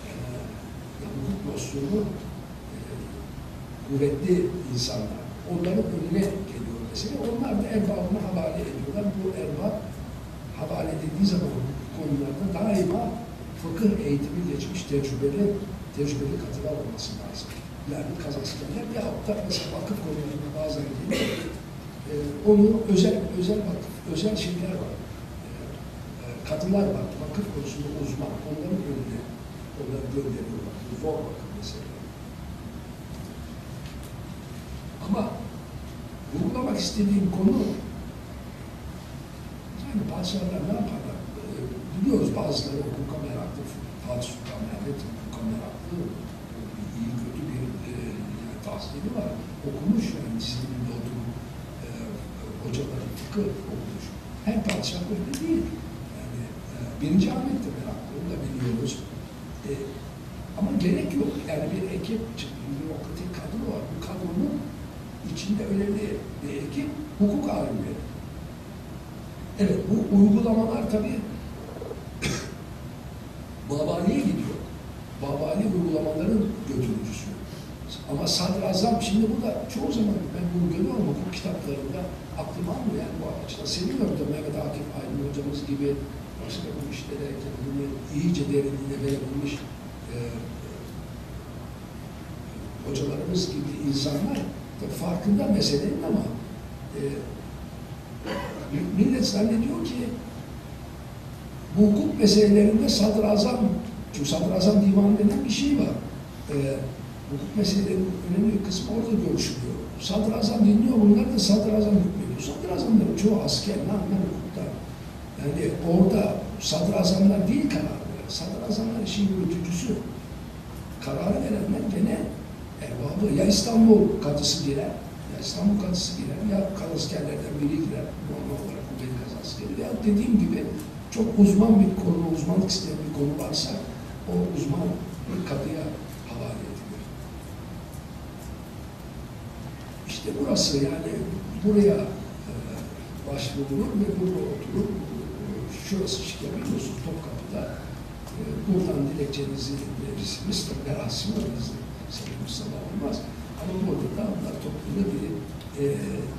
e, hukuk nosyonu e, kuvvetli insanlar. Onların önüne geliyor mesela. Onlar da erbabına havale ediyorlar. Bu erbab havale edildiği zaman konularda daima fıkıh eğitimi geçmiş tecrübeli, tecrübeli katılar olması lazım. Yani kazaskerler bir hafta mesela vakıf konularında bazen gelir, e, onu özel, özel vakıf, özel şeyler var. E, e, katılar var, vakıf konusunda uzman, onların önüne onları gönderiyorlar. Zor vakıf mesela. Ama vurgulamak istediğim konu yani padişahlar ne yaparlar? Ee, biliyoruz bazıları hukuka meraklı, Fatih Sultan Mehmet hukuka meraklı, iyi kötü bir e, tahsili var. Okumuş yani oturup e, hocaları fıkıh okumuş. Her padişah öyle değil. Yani e, birinci Ahmet de meraklı, onu da biliyoruz. E, ama gerek yok. Yani bir ekip, bürokratik kadro var. Bu kadronun içinde önemli bir ekip hukuk alimleri. Evet, bu uygulamalar tabii [COUGHS] Babali'ye gidiyor. Babali uygulamaların götürücüsü. Ama Sadrazam şimdi burada çoğu zaman ben bunu görüyorum hukuk kitaplarında aklım almıyor yani bu açıdan seviyorum da Mehmet Akif Aydın hocamız gibi başka bu işlere kendini iyice derinliğine verebilmiş e, hocalarımız gibi insanlar da farkında meselenin ama e, millet zannediyor ki bu hukuk meselelerinde sadrazam, çünkü sadrazam divanı denen bir şey var. Ee, hukuk meselelerinin önemli bir kısmı orada görüşülüyor. Sadrazam dinliyor, bunlar da sadrazam. Sadrazamların çoğu asker, ne anlar hukukta. Yani orada sadrazamlar değil karar veren. Sadrazamlar işin yürütücüsü. Kararı verenler gene erbabı. Ya İstanbul kadısı girer, ya İstanbul kadısı girer, ya kazaskerlerden biri girer. Normal olarak bu beni kazaskeri. Ya dediğim gibi çok uzman bir konu, uzmanlık isteyen bir konu varsa o uzman kadıya havale edilir. İşte burası yani buraya başvurulur ve burada oturup e, şurası işte biliyorsun Topkapı'da e, buradan dilekçenizi verirsiniz. Tabii merasimi var bizde. Senin Mustafa olmaz. Ama burada da onlar toplumda bir e,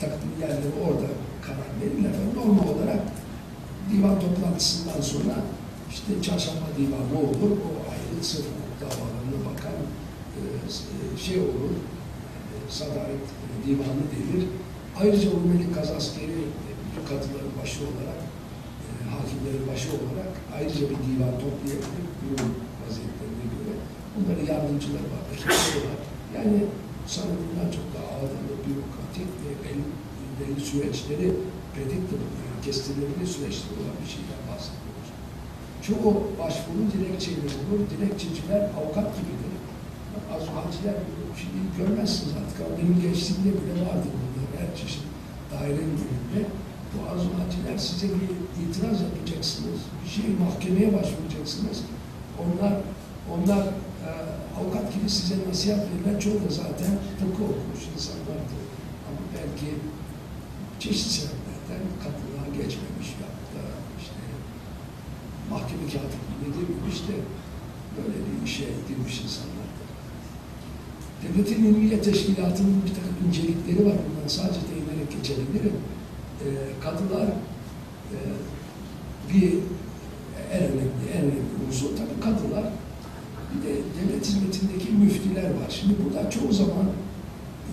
takdim yerleri orada karar verirler. Normal olarak divan toplantısından sonra işte çarşamba divanı olur, o ayrı sırf davalarına bakan e, şey olur, e, sadaret divanı denir. Ayrıca Rumeli Kazaskeri e, bütün katıların başı olarak, e, hakimlerin başı olarak ayrıca bir divan toplayabilir, durum vaziyetlerine göre. Bunların yardımcıları var, ekipleri var. Yani sanatından çok daha ağırlı, bürokratik ve belli, belli süreçleri predictable, yani kestirilebilir süreçleri olan bir şeyden bahsediyoruz. Çoğu başvuru dilekçeyle olur, dilekçeciler avukat gibidir. Azmaciler şimdi görmezsiniz artık ama benim gençliğimde bile vardı bunlar her çeşit dairenin önünde. Bu azmaciler size bir itiraz yapacaksınız, bir şey mahkemeye başvuracaksınız. Onlar onlar e, avukat gibi size nasihat verirler. Çoğu da zaten fıkıh okumuş insanlardır. Ama belki çeşitli sebeplerden katılığa geçmemiş ya da işte mahkeme katipliğine girmemiş de böyle bir işe girmiş insanlardır. Devletin İlmiye Teşkilatı'nın bir takım incelikleri var. Bundan sadece değinerek geçebilirim. E, kadılar e, bir en önemli, en önemli unsur tabii kadılar. Bir de devlet hizmetindeki müftüler var. Şimdi burada çoğu zaman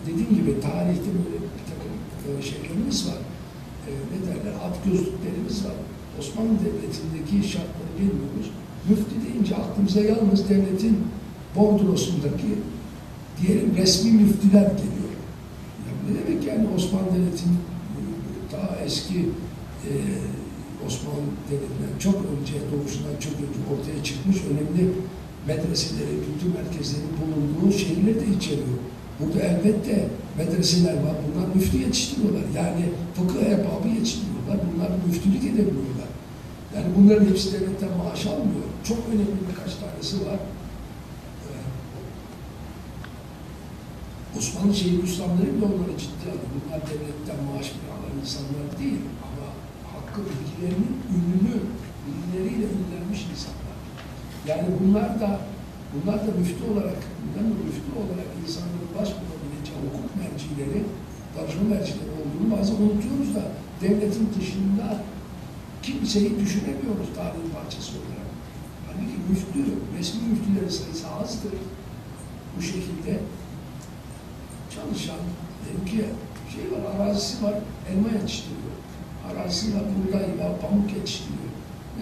dediğim gibi tarihte böyle bir takım e, şeylerimiz var. E, ne derler? At gözlüklerimiz var. Osmanlı Devleti'ndeki şartları bilmiyoruz. Müftü deyince aklımıza yalnız devletin bordrosundaki diyelim resmi müftüler geliyor. Ya ne demek yani Osmanlı Devleti'nin eski e, Osmanlı Devleti'nden çok önce, doğuşundan çok önce ortaya çıkmış önemli medreseleri, kültür merkezleri bulunduğu şehirleri de içeriyor. Burada elbette medreseler var. Bunlar müftü yetiştiriyorlar. Yani fıkıh erbabı yetiştiriyorlar. Bunlar müftülük edebiliyorlar. Yani bunların hepsi devletten maaş almıyor. Çok önemli birkaç tanesi var. Ee, Osmanlı şehir Müslümanları bile onları ciddi alıyor. Bunlar devletten maaş bile alan insanlar değil. Ama hakkı bilgilerinin ünlü, bilgileriyle ünlenmiş insanlar. Yani bunlar da bunlar da müftü olarak, bunların da müftü olarak insanların başvurabileceği hukuk mercileri, danışma mercileri olduğunu bazen unutuyoruz da devletin dışında kimseyi düşünemiyoruz tarihin parçası olarak. Halbuki müftü, resmi müftülerin sayısı azdır. Bu şekilde çalışan, dedim ki şey var, arazisi var, elma yetiştiriyor. Arazisi var, buğday var, pamuk yetiştiriyor.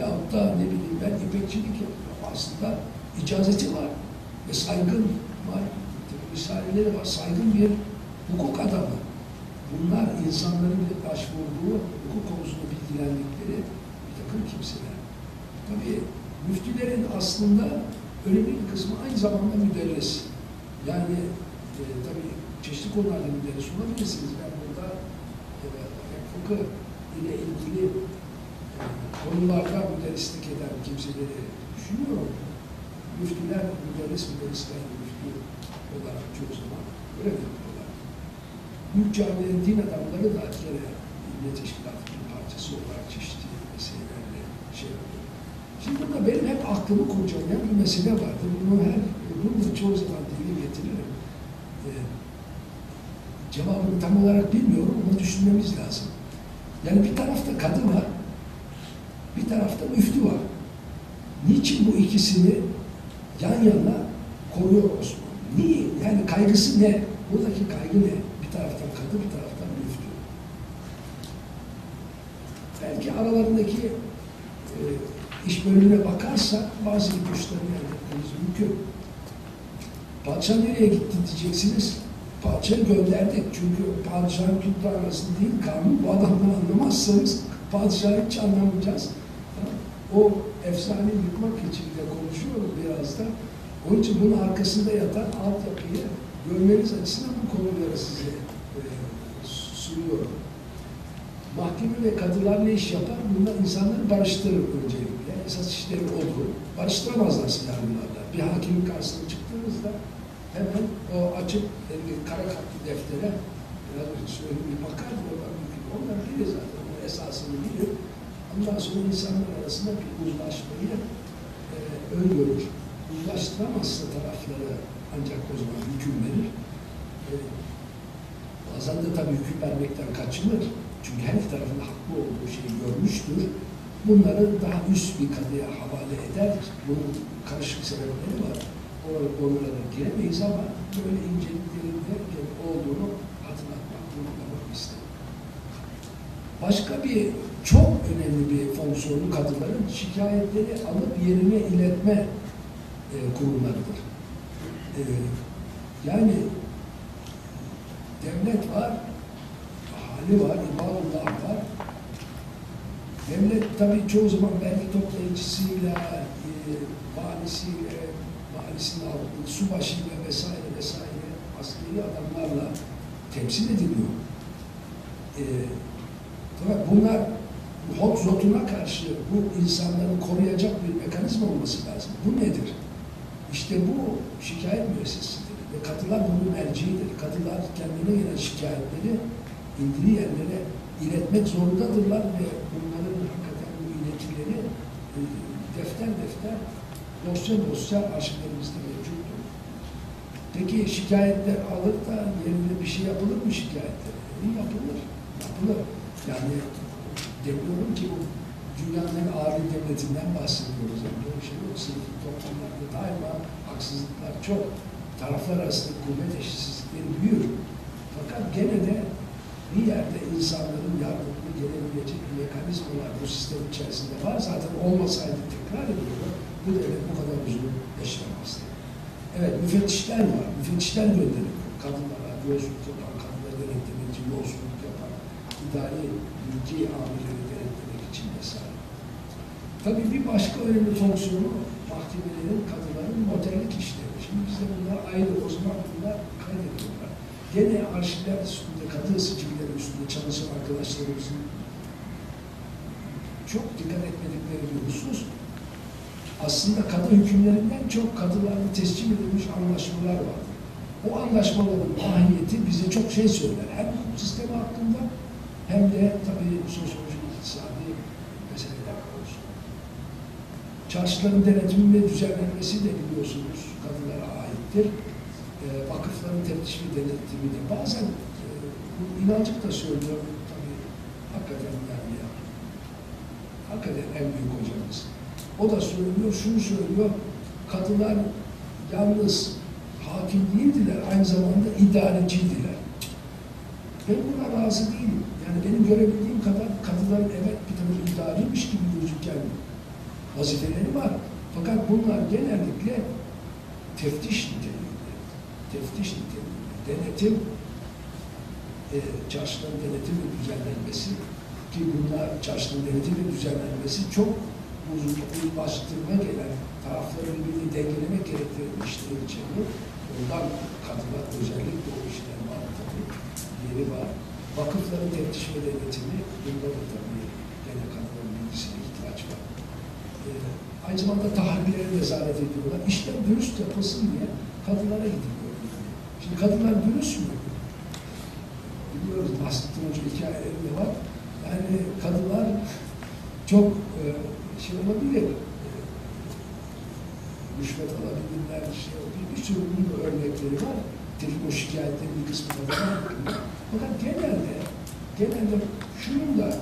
Yahut da ne bileyim ben ipekçilik yapıyor. Aslında icazeti var ve saygın var. Misaleleri var. Saygın bir hukuk adamı. Bunlar insanların başvurduğu hukuk konusunda bilgilendikleri bir takım kimseler. Tabii müftülerin aslında önemli bir kısmı aynı zamanda müderris. Yani e, tabii çeşitli konularda müderris olabilirsiniz. Ben burada e, fıkıh ile ilgili e, konularda müderrislik eden kimseleri düşünüyorum. Müftüler, müderris, müderrisler, müftü olarak çoğu zaman öyle yapıyorlar. Büyük camilerin din adamları da gene İlmiye Teşkilatı'nın parçası olarak çeşitli meselelerle şey yapıyor. Şimdi burada benim hep aklımı kurcalayan bir mesele vardı. Bunu her, bunu da çoğu zaman dile getiririm. Ee, cevabını tam olarak bilmiyorum ama düşünmemiz lazım. Yani bir tarafta kadı var, bir tarafta müftü var. Niçin bu ikisini yan yana koruyor Osmanlı? Niye? Yani kaygısı ne? Buradaki kaygı ne? Bir taraftan kadı, bir taraftan müftü. Belki aralarındaki e, iş bölümüne bakarsak bazı ipuçları elde etmemiz mümkün. Padişah nereye gitti diyeceksiniz. Padişahı gönderdik. Çünkü padişahın tuttuğu değil kanun. Bu adamdan anlamazsanız padişahı hiç anlamayacağız. O efsane yıkmak için de konuşuyoruz biraz da. Onun için bunun arkasında yatan altyapıyı görmeniz açısından bu konuları size e, sunuyorum. Mahkeme ve kadılar ne iş yapar? Bunlar insanları barıştırır öncelikle. Esas işleri odur. Barıştıramazlar silahlılarla. Bir hakimin karşısına çıktığınızda hemen o açıp e, kara kalpli deftere biraz söyleyeyim bir bakar oradan mümkün. Onlar bilir zaten. O esasını bilir. Ondan sonra insanlar arasında bir uzlaşmayı e, öngörür. Uzlaştıramazsa tarafları ancak o zaman hüküm verir. E, Bazen de tabii hüküm vermekten kaçınır. Çünkü her iki tarafın haklı olduğu şeyi görmüştür. Bunları daha üst bir kadıya havale eder. Bunun karışık sebepleri var. Oralara giremeyiz ama böyle inceliklerin de olduğunu hatırlatmak, vurgulamak istedim. Başka bir çok önemli bir fonksiyonu kadınların şikayetleri alıp yerine iletme e, kurumlarıdır. E, yani devlet var, ahali var, ibadullah var. Devlet tabii çoğu zaman vergi toplayıcısıyla, e, valisiyle, valisinin aldığı subaşıyla vesaire vesaire askeri adamlarla temsil ediliyor. E, bunlar bu hot zotuna karşı bu insanları koruyacak bir mekanizma olması lazım. Bu nedir? İşte bu şikayet müessesesidir ve katılar bunun merciidir. Katılar kendine gelen şikayetleri ilgili yerlere iletmek zorundadırlar ve bunların hakikaten bu iletileri e, defter defter, dosya dosya arşivlerimizde mevcuttur. Peki şikayetler alır da yerine bir şey yapılır mı şikayetler? Yapılır, yapılır. Yani demiyorum ki bu dünyanın en ağır devletinden bahsediyoruz. Yani böyle şey yok. Sınıflı toplumlarda daima haksızlıklar çok. Taraflar arasında kuvvet eşitsizlikleri büyür. Fakat gene de bir yerde insanların yardımına gelebilecek mekanizmalar bu sistem içerisinde var. Zaten olmasaydı tekrar ediyorum. Bu devlet bu kadar uzun yaşayamazdı. Evet, müfettişler var. Müfettişler gönderiliyor. Kadınlara yolsuzluk yapan, kadınlara denetlemeci yolsuzluk yapan, idari bilgi amirleri denetlemek için vesaire. Tabii bir başka önemli fonksiyonu mahkemelerin, kadınların motellik işleri. Şimdi bizde bunlar ayrı, o zaman bunlar kaydediyorlar. Gene arşivler üstünde, kadın sicilleri üstünde çalışan arkadaşlarımızın çok dikkat etmedikleri bir husus, aslında kadın hükümlerinden çok kadınlarla tescil edilmiş anlaşmalar var. O anlaşmaların mahiyeti bize çok şey söyler. Hem hukuk sistemi hakkında hem de tabii sosyolojik, iktisadi meseleler konusunda. Çarşıların denetimi ve düzenlenmesi de biliyorsunuz kadınlara aittir. E, vakıfların teftiş ve denetimi de. Bazen e, bu inancık da söylüyor tabii hakikaten yani ya. Hakikaten en büyük hocamız. O da söylüyor, şunu söylüyor, kadınlar yalnız hakim değildiler, aynı zamanda idareciydiler. Ben buna razı değilim. Yani benim görebildiğim kadar kadınların evet bir takım idareymiş gibi gözüken vazifeleri var. Fakat bunlar genellikle teftiş niteliğinde. Teftiş niteliğinde. Denetim, e, çarşıların denetim ve düzenlenmesi ki bunlar çarşının denetim ve düzenlenmesi çok uzunlaştırma gelen tarafları birbirini dengelemek gerektiren işler içeriyor. Ondan kadınlar özellikle o işler var tabii. Yeri var. Vakıfların teftiş ve denetimi, bunda da tabii gene kadınların bilgisine ihtiyaç var. Ee, aynı zamanda tahallilere nezaret ediyorlar. İşler dürüst yapılsın diye kadınlara gidiliyor. Şimdi kadınlar dürüst mü? Biliyoruz Nasrettin Hoca hikayelerinde var. Yani kadınlar çok e, şey olabilir, e, rüşvet alabilirler, şey olabilir. Bir sürü bunun örnekleri var. Tabii o şikayetlerin bir kısmında da var. Fakat genelde, genelde şunun da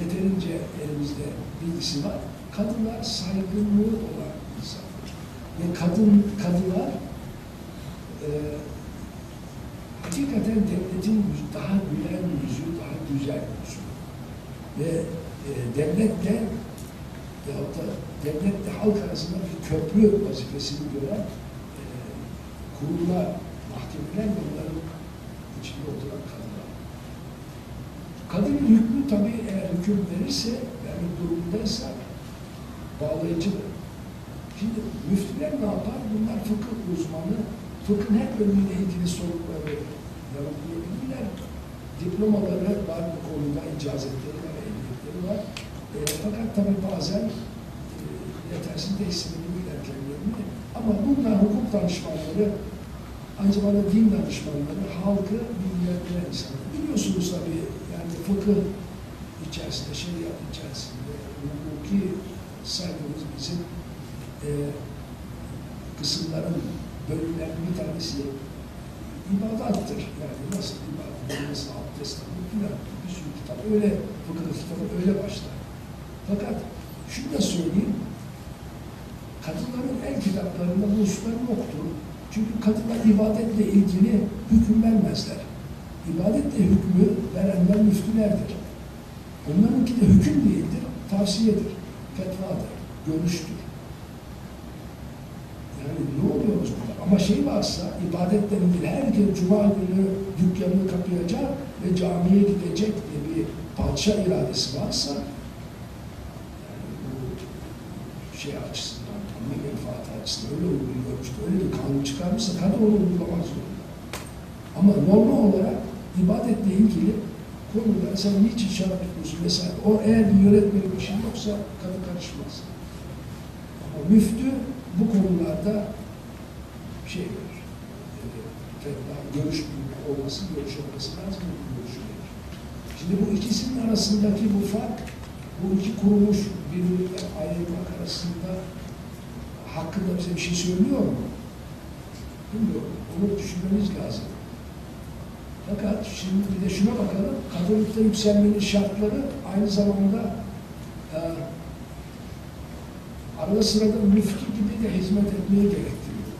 yeterince elimizde bilgisi var. Kadınlar saygınlığı olan insanlar. Ve kadın, kadınlar e, hakikaten devletin daha gülen yüzü, daha güzel yüzü. Ve e, devletle yahut da devletle halk arasında bir köprü vazifesini gören e, kurumlar, mahkemeler ve bunların içinde oturan kadınlar. Kadının hükmü tabii eğer hüküm verirse, vermek durumundaysa bağlayıcıdır. Şimdi müftüler ne yapar? Bunlar fıkıh uzmanı, fıkhın her bölümüyle ilgili sorunları yanıtlayabilirler. Diplomaları var bu konuda, icazetleri var, ehliyetleri var. Fakat tabii bazen e, yetersiz de hissedebilirler kendilerini. Ama bunlar hukuk danışmanları, aynı zamanda din danışmanları, halkı bilgilendiren insanlar. Biliyorsunuz tabii yani fıkıh içerisinde, şeriat içerisinde, hukuki saygımız bizim e, kısımların bölümlerinin bir tanesi ibadattır. Yani nasıl ibadet, nasıl abdest alınır filan bir sürü kitap öyle fıkıh kitabı öyle başlar. Fakat şunu da söyleyeyim, kadınların el kitaplarında bu hususlar yoktur. Çünkü kadınlar ibadetle ilgili hüküm vermezler. İbadetle hükmü verenler müftülerdir. Onlarınki de hüküm değildir, tavsiyedir, fetvadır, görüştür. Yani ne oluyoruz burada? Ama şey varsa, ibadetle ilgili herkes cuma günü dükkanını kapayacak ve camiye gidecek diye bir padişah iradesi varsa, yani bu şey açısından, kendi menfaati açısından öyle uyguluyormuş, öyle bir kanun çıkarmışsa kadın onu uygulamak zorunda. Ama normal olarak ibadetle ilgili konuda sen niçin şarap tutuyorsun vesaire. O eğer bir yönetmenin şey yoksa kadın karışmaz. Ama müftü bu konularda şey verir. E, fetva, görüş olması, görüş olması lazım. Görüş verir. Şimdi bu ikisinin arasındaki bu fark, bu iki kuruluş birbirinden ayrılmak arasında hakkında bize bir şey söylüyor mu? Bilmiyorum. Onu düşünmemiz lazım. Fakat şimdi bir de şuna bakalım, kadınlıkta yükselmenin şartları aynı zamanda e, arada sırada müftü gibi de hizmet etmeyi gerektiriyor.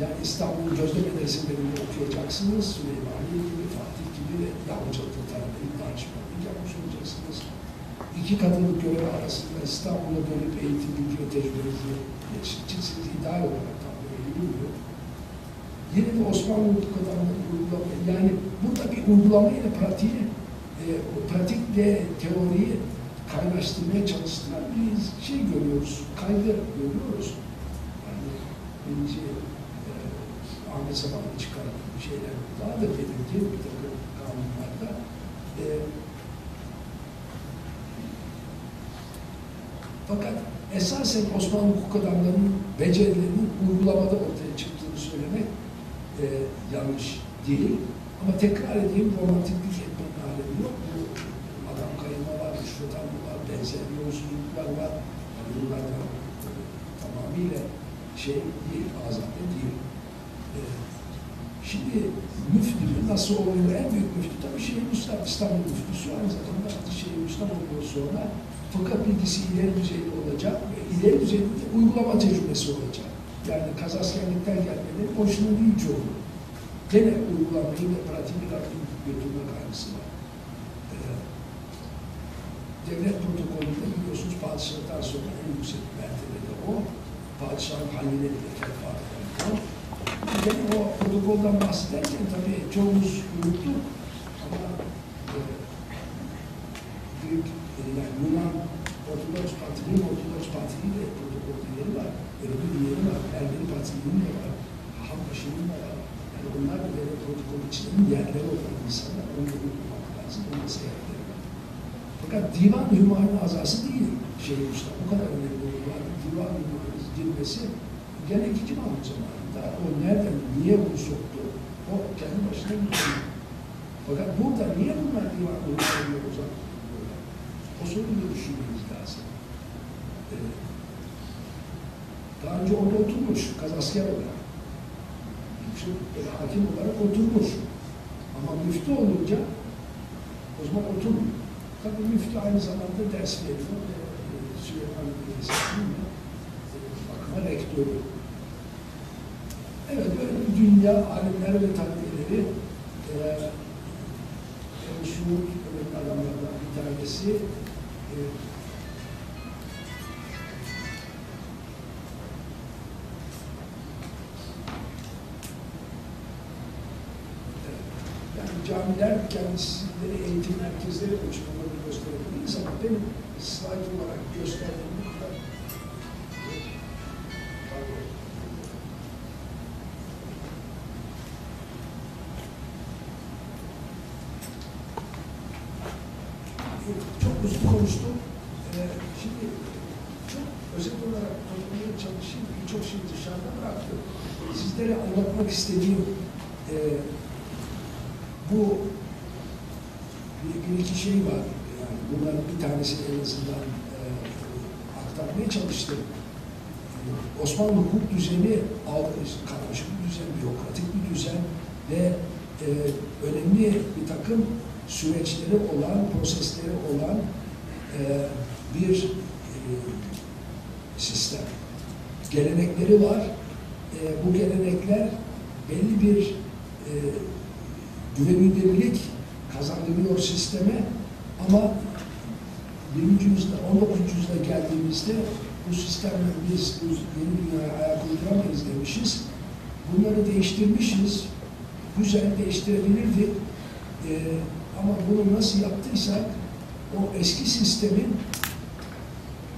Yani İstanbul Gözde Medreselerinde okuyacaksınız, Süleymaniye gibi, Fatih gibi ya hocalıkta talebeli danışmanlık yapmış olacaksınız. İki kadınlık görevi arasında İstanbul'a dönüp eğitim, bilgi ve tecrübenizi geçireceksiniz. İdeal olarak böyle bilmiyor. Yine de Osmanlı kadar uygulama, yani burada bir uygulama ile pratiği, e, pratikle teoriyi kaynaştırmaya çalıştıran bir şey görüyoruz, kaygı görüyoruz. Yani birinci e, Ahmet Sabah'ın çıkardığı şeyler daha da belirgin bir takım kanunlarda. E, fakat esasen Osmanlı hukuk adamlarının becerilerinin uygulamada ortaya çıktığını söylemek e, yanlış değil. Ama tekrar edeyim romantiklik etmenin alemi yok. Bu adam kayma var, rüşvetan var, benzer yolsuzluklar var. Yani bunlardan e, tamamıyla şey değil, azade değil. E, şimdi müftünün nasıl oluyor? En büyük müftü tabii Şeyhülislam, İstanbul müftüsü. Aynı zamanda Şeyhülislam oluyor sonra fıkıh bilgisi ileri düzeyde olacak ve ileri düzeyde de uygulama tecrübesi olacak. Yani kazaskerlikten gelmeleri boşuna değil çoğu. Gene uygulamayı ve pratiği bir adım götürmek aynısı var. Ee, devlet protokolünde biliyorsunuz padişahtan sonra en yüksek mertebede o. Padişahın haline bile fetva o. Gene o protokoldan bahsederken tabii çoğumuz unuttuk ama e, büyük e, yani Yunan Ortodoks Partisi'nin Ortodoks Partisi'nin de protokolde yeri var. Yeri var. Ermeni Partisi'nin de var. Hambaşı'nın da var. Yani onlar da böyle protokol içlerinin yerleri olan insanlar. Da unutmamak lazım. Da seyahatleri var. Fakat divan hümayun azası değil şey usta. O kadar önemli olan divan hümayun girmesi gene ikinci Mahmut zamanında. O nereden, niye bunu soktu? O kendi başına bir şey. Fakat burada niye bunlar divan hümayunla uzak? O sorunu düşünmemiz lazım. Ee, daha önce orada oturmuş, kazasker olarak. Yüksek böyle hakim olarak oturmuş. Ama müftü olunca o zaman oturmuyor. Tabii müftü aynı zamanda ders veriyor. E, Süleyman Üniversitesi'nin de e, bakıma rektörü. Evet, böyle bir dünya alimler ve talebeleri e, şuur önemli adamlardan bir tanesi e, camiler kendisileri eğitim merkezleri oluşturmaları gösterebiliriz ama benim slide olarak gösterdiğim anlatmak istediğim e, bu bir, bir iki şey var. Yani bunların bir tanesini en azından e, aktarmaya çalıştım. E, Osmanlı hukuk düzeni karmaşık bir düzen, bürokratik bir düzen ve e, önemli bir takım süreçleri olan, prosesleri olan e, bir e, sistem. Gelenekleri var. Belli bir e, güvenilirlik kazandırıyor sisteme ama 20. yüzyılda, 19. yüzyılda geldiğimizde bu sistemle biz bu yeni dünyaya ayak uyduramayız demişiz. Bunları değiştirmişiz. Güzel değiştirebilirdik. Ee, ama bunu nasıl yaptıysak o eski sistemin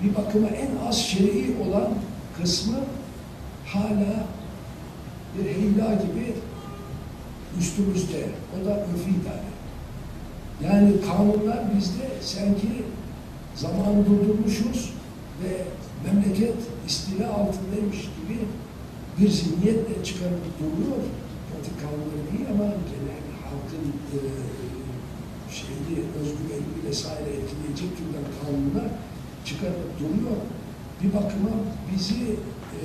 bir bakıma en az şer'i olan kısmı hala bir heyla gibi üstümüzde. O da örfi idare. Yani kanunlar bizde sanki zamanı durdurmuşuz ve memleket istila altındaymış gibi bir zihniyetle çıkarıp duruyor. Pratik kanunları değil ama genel halkın e, şeyini, özgüvenini vesaire etkileyecek türden kanunlar çıkarıp duruyor. Bir bakıma bizi e,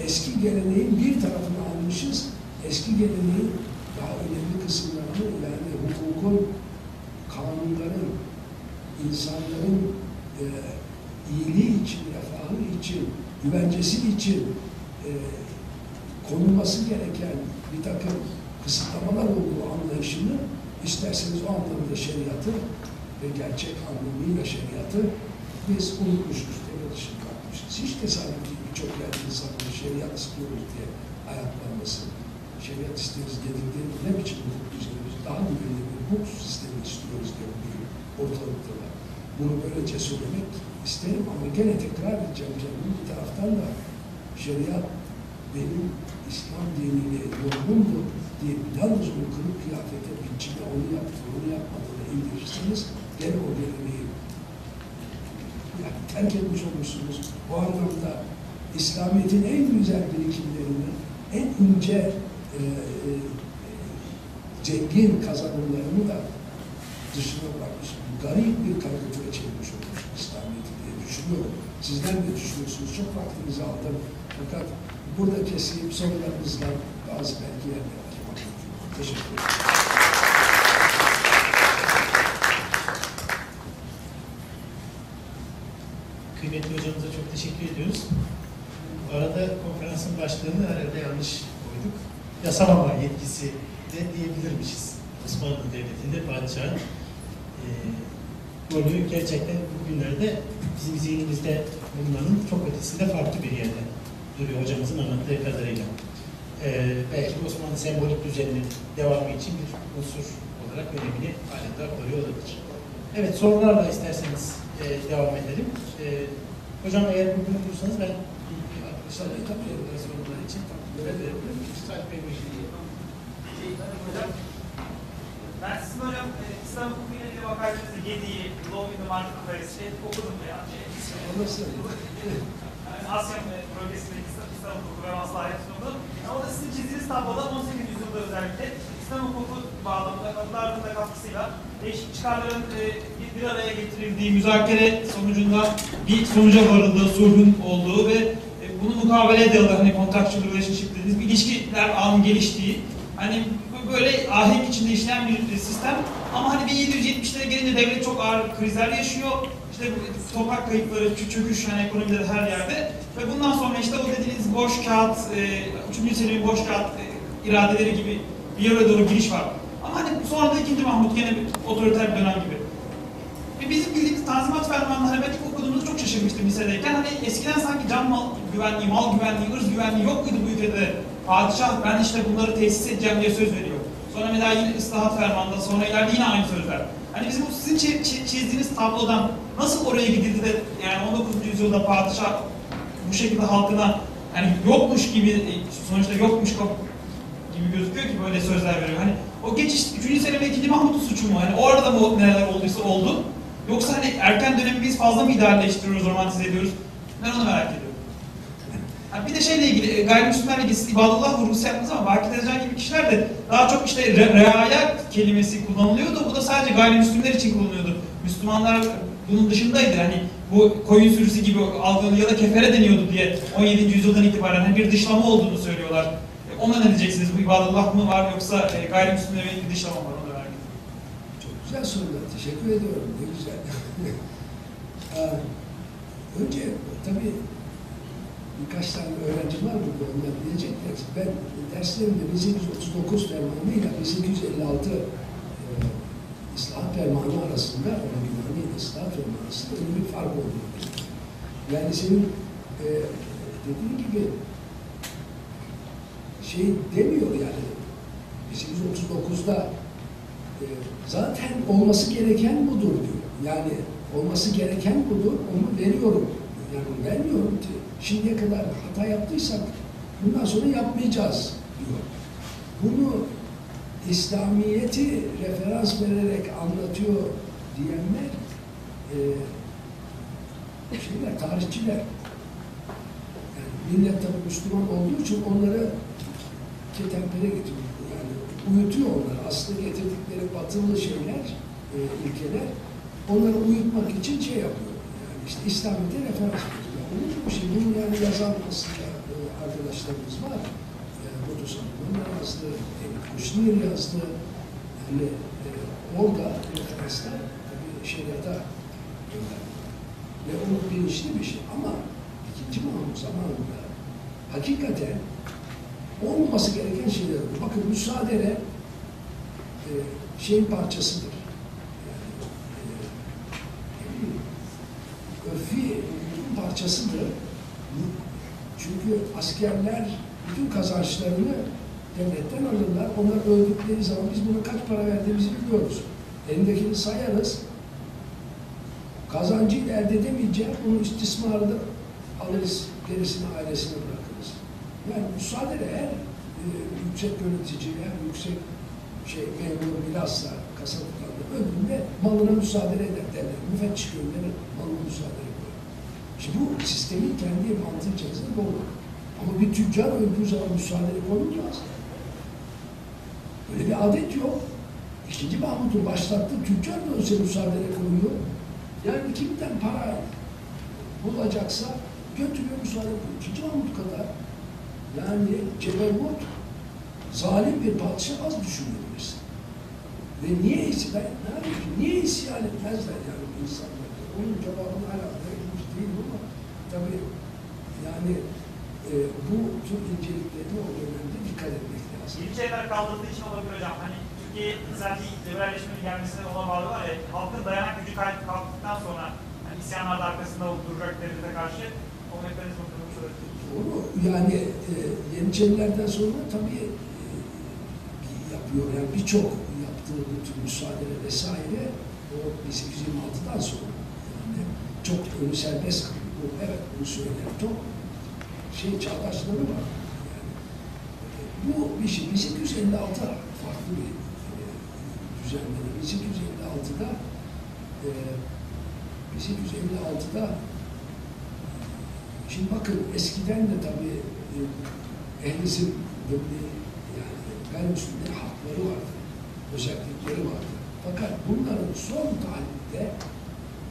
eski geleneğin bir tarafını almışız, eski geleneğin daha önemli kısımlarını yani hukukun, kanunların, insanların e, iyiliği için, refahı için, güvencesi için e, konulması gereken bir takım kısıtlamalar olduğu anlayışını isterseniz o anlamda şeriatı ve gerçek anlamıyla şeriatı biz unutmuşuz, devlet dışı kalkmışız. Hiç tesadüf değil birçok yerde insanların şeriat istiyoruz diye ayaklanması. Şeriat isteriz dedikleri ne biçim hukuk düzenimiz, daha güvenli bir hukuk sistemi istiyoruz diye bugün ortalıkta var. Bunu böylece söylemek isterim ama gene tekrar edeceğim canım. Bir taraftan da şeriat benim İslam diniyle yorumumdur diye yalnız onu kırık kıyafete biçime onu yaptı, onu yapmadığını indirirseniz gene o geleneği yani terk etmiş olmuşsunuz. Bu anlamda İslamiyet'in en güzel birikimlerini, en ince e, e, zengin kazanımlarını da dışına bırakmış. Garip bir karikatüre çevirmiş olmuş İslamiyet'i diye düşünüyorum. Sizler de düşünüyorsunuz. Çok vaktinizi aldım. Fakat burada keseyim sorularınızla bazı belki yerler var. Teşekkür ederim. Kıymetli hocamıza çok teşekkür ediyoruz. Arada konferansın başlığını herhalde yanlış koyduk. Yasamama yetkisi de diyebilirmişiz. Osmanlı Devleti'nde padişahın e, rolü gerçekten bugünlerde bizim zihnimizde bulunanın çok ötesinde farklı bir yerde duruyor hocamızın anlattığı kadarıyla. E, belki Osmanlı sembolik düzeninin devamı için bir unsur olarak önemini daha koruyor olabilir. Evet sorularla isterseniz e, devam edelim. E, hocam eğer bugün bulursanız ben bir arkadaşlarla kapıyorum sorular için. Ben de Salih Bey buyurun. Hocam, ben sizin hocam e, İslam hukuku ile ilgili makalenizi Gedi'yi, Law in the Marketplace şey, okudum ya. E, Nasıl? yani Asya e, bölgesindeki İslam, İslam hukuku ve maslahat sunumdu. Yani orada sizin çizdiğiniz tabloda 18. yüzyılda özellikle İslam hukuku bağlamında kadınların da katkısıyla değişik çıkarların e, bir- bir araya getirildiği, müzakere sonucunda bir sonuca varıldığı, sulhun olduğu ve bunu mukabele ediyorlar. Hani contractual relationship dediğimiz bir ilişkiler ağının geliştiği, hani böyle ahenk içinde işleyen bir sistem. Ama hani 1770'lere gelince devlet çok ağır krizler yaşıyor. İşte toprak kayıpları, çö- çöküş hani ekonomide de her yerde. Ve bundan sonra işte o dediğiniz boş kağıt, e, 3. yüzyılın boş kağıt e, iradeleri gibi bir yere doğru giriş var. Ama hani sonra da 2. Mahmut gene bir otoriter bir dönem gibi. Bizim bildiğimiz Tanzimat Fermanı'nı hani ben ilk okuduğumda çok şaşırmıştım lisedeyken. Hani eskiden sanki can mal güvenliği, mal güvenliği, ırz güvenliği yok muydu bu ülkede? Padişah ben işte bunları tesis edeceğim diye söz veriyor. Sonra daha yine ıslahat fermanında, sonra ileride yine aynı sözler. Hani bizim bu sizin çi- çi- çizdiğiniz tablodan nasıl oraya gidildi de yani 19. yüzyılda padişah bu şekilde halkına yani yokmuş gibi e, sonuçta yokmuş gibi gözüküyor ki böyle sözler veriyor. Hani o geçiş 3. Selim ve 2. Mahmut'un suçu mu? Hani o arada mı neler olduysa oldu. Yoksa hani erken dönemi biz fazla mı idealleştiriyoruz, romantize ediyoruz? Ben onu merak ediyorum. [LAUGHS] Ha bir de şeyle ilgili, e, gayrimüslimlerle ilgili siz ibadullah vurgusu yaptınız ama Baki Tezcan gibi kişiler de daha çok işte re reaya kelimesi kullanılıyordu. Bu da sadece gayrimüslimler için kullanılıyordu. Müslümanlar bunun dışındaydı. Hani bu koyun sürüsü gibi algılanıyor ya da kefere deniyordu diye 17. yüzyıldan itibaren hani bir dışlama olduğunu söylüyorlar. E, Ona ne diyeceksiniz? Bu ibadullah mı var yoksa e, gayrimüslimlere yönelik bir dışlama mı var? Onu merak ediyorum. Çok güzel sorular. Teşekkür ediyorum. Ne güzel. Aa, [LAUGHS] Önce tabii birkaç tane öğrenci var burada. Onlar diyecekler ki ben derslerimde 1839 fermanıyla 1856 e, İslahat fermanı arasında, o Yunani İslahat fermanı arasında öyle bir fark olduğunu. Yani senin e, dediğin gibi şey demiyor yani 1839'da e, zaten olması gereken budur diyor. Yani olması gereken budur, onu veriyorum. Yani vermiyorum ki şimdiye kadar hata yaptıysak bundan sonra yapmayacağız diyor. Bunu İslamiyet'i referans vererek anlatıyor diyenler e, şeyler, tarihçiler. Yani millet tabii Müslüman olduğu için onları ketempere getiriyor. Uyutuyor onları. Aslında getirdikleri batılı şeyler, e, ilkeler onları uyutmak için şey yapıyor. Yani işte İslamiyet'e referans veriyor. Onun gibi bir şey. Bunu yani yazan aslında e, arkadaşlarımız var. E, Bodo Sanım'ın yazdı, David Kushner yazdı. Yani e, orada referanslar tabii şeriata gönderdi. Ve o bilinçli bir şey. Ama ikinci Mahmut zamanında hakikaten olmaması gereken şeyler olur. Bakın müsaadele e, şeyin parçasıdır. Yani, e, bileyim, örfi parçasıdır. Çünkü askerler bütün kazançlarını devletten alırlar. Onlar öldükleri zaman biz buna kaç para verdiğimizi biliyoruz. Elindekini sayarız. Kazancı elde edemeyeceği bunu istismarını alırız. Gerisini ailesine. Yani müsaade eğer e, yüksek yönetici, eğer yüksek şey memur bilhassa kasa tutanı öldüğünde malına müsaade eder derler. Müfettiş gönderir, malına müsaade ediyor. Şimdi bu sistemin kendi mantığı içerisinde doğru. Ama bir tüccar öldüğü zaman müsaade konulmaz. Böyle bir adet yok. İkinci Mahmut'un başlattığı tüccar da ölse müsaade konuyor. Yani kimden para bulacaksa götürüyor müsaade konuyor. İkinci Mahmut kadar yani Cebermut zalim bir padişah az düşünülmüş. Ve niye isyan, ki, niye isyan etmezler yani insanlar? Onun cevabını hala verilmiş değil ama tabii yani e, bu tür inceliklerine o dönemde dikkat etmek lazım. İlçeler kaldırıldığı için olabilir hocam. Hani Türkiye bir liberalleşmenin gelmesine ona bağlı var ya, halkın dayanak gücü kalktıktan sonra hani isyanlar da arkasında duracak devlete karşı o mekanizma kurulmuş olabilir. Doğru. Yani e, Yeniçerilerden sonra tabii e, yapıyor. Yani birçok yaptığı bu tür müsaade vesaire o 1826'dan sonra yani çok önü serbest. Bu, evet bunu söyleyen çok şey çağdaşları var. Yani, e, bu bir şey. 1856 farklı bir e, düzenleme. 1856'da e, 1856'da Şimdi bakın eskiden de tabii e, ehlizm gibi yani gayrimüslimlerin hakları vardı, özellikleri vardı. Fakat bunların son tahlilde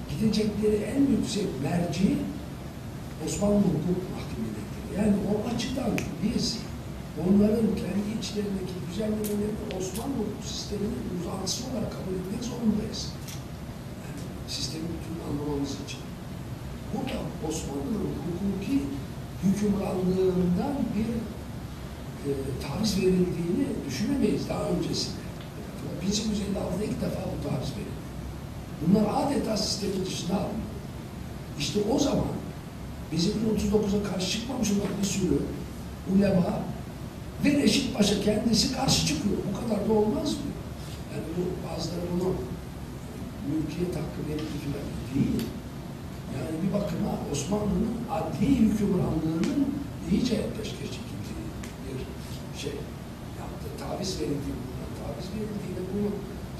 gidecekleri en yüksek merci Osmanlı Hukuk Mahkemeleri'dir. Yani o açıdan biz onların kendi içlerindeki düzenlemelerini Osmanlı hukuk sisteminin uzantısı olarak kabul etmek zorundayız. Yani sistemin bütün anlamamız için bu da Osmanlı'nın hukuki hükümranlığından bir e, taviz verildiğini düşünemeyiz daha öncesinde. 1856'da ilk defa bu taviz verildi. Bunlar adeta sistemin dışına alındı. İşte o zaman bizim 39'a karşı çıkmamış olan bir sürü ulema ve Reşit Paşa kendisi karşı çıkıyor. Bu kadar da olmaz mı? Yani bu bazıları bunu mülkiyet hakkı verildi filan değil. Yani bir bakıma Osmanlı'nın adli hükümranlığının iyice peşkeş çekildiği bir şey yaptı. Taviz verildi bundan. Taviz verildiğinde bunu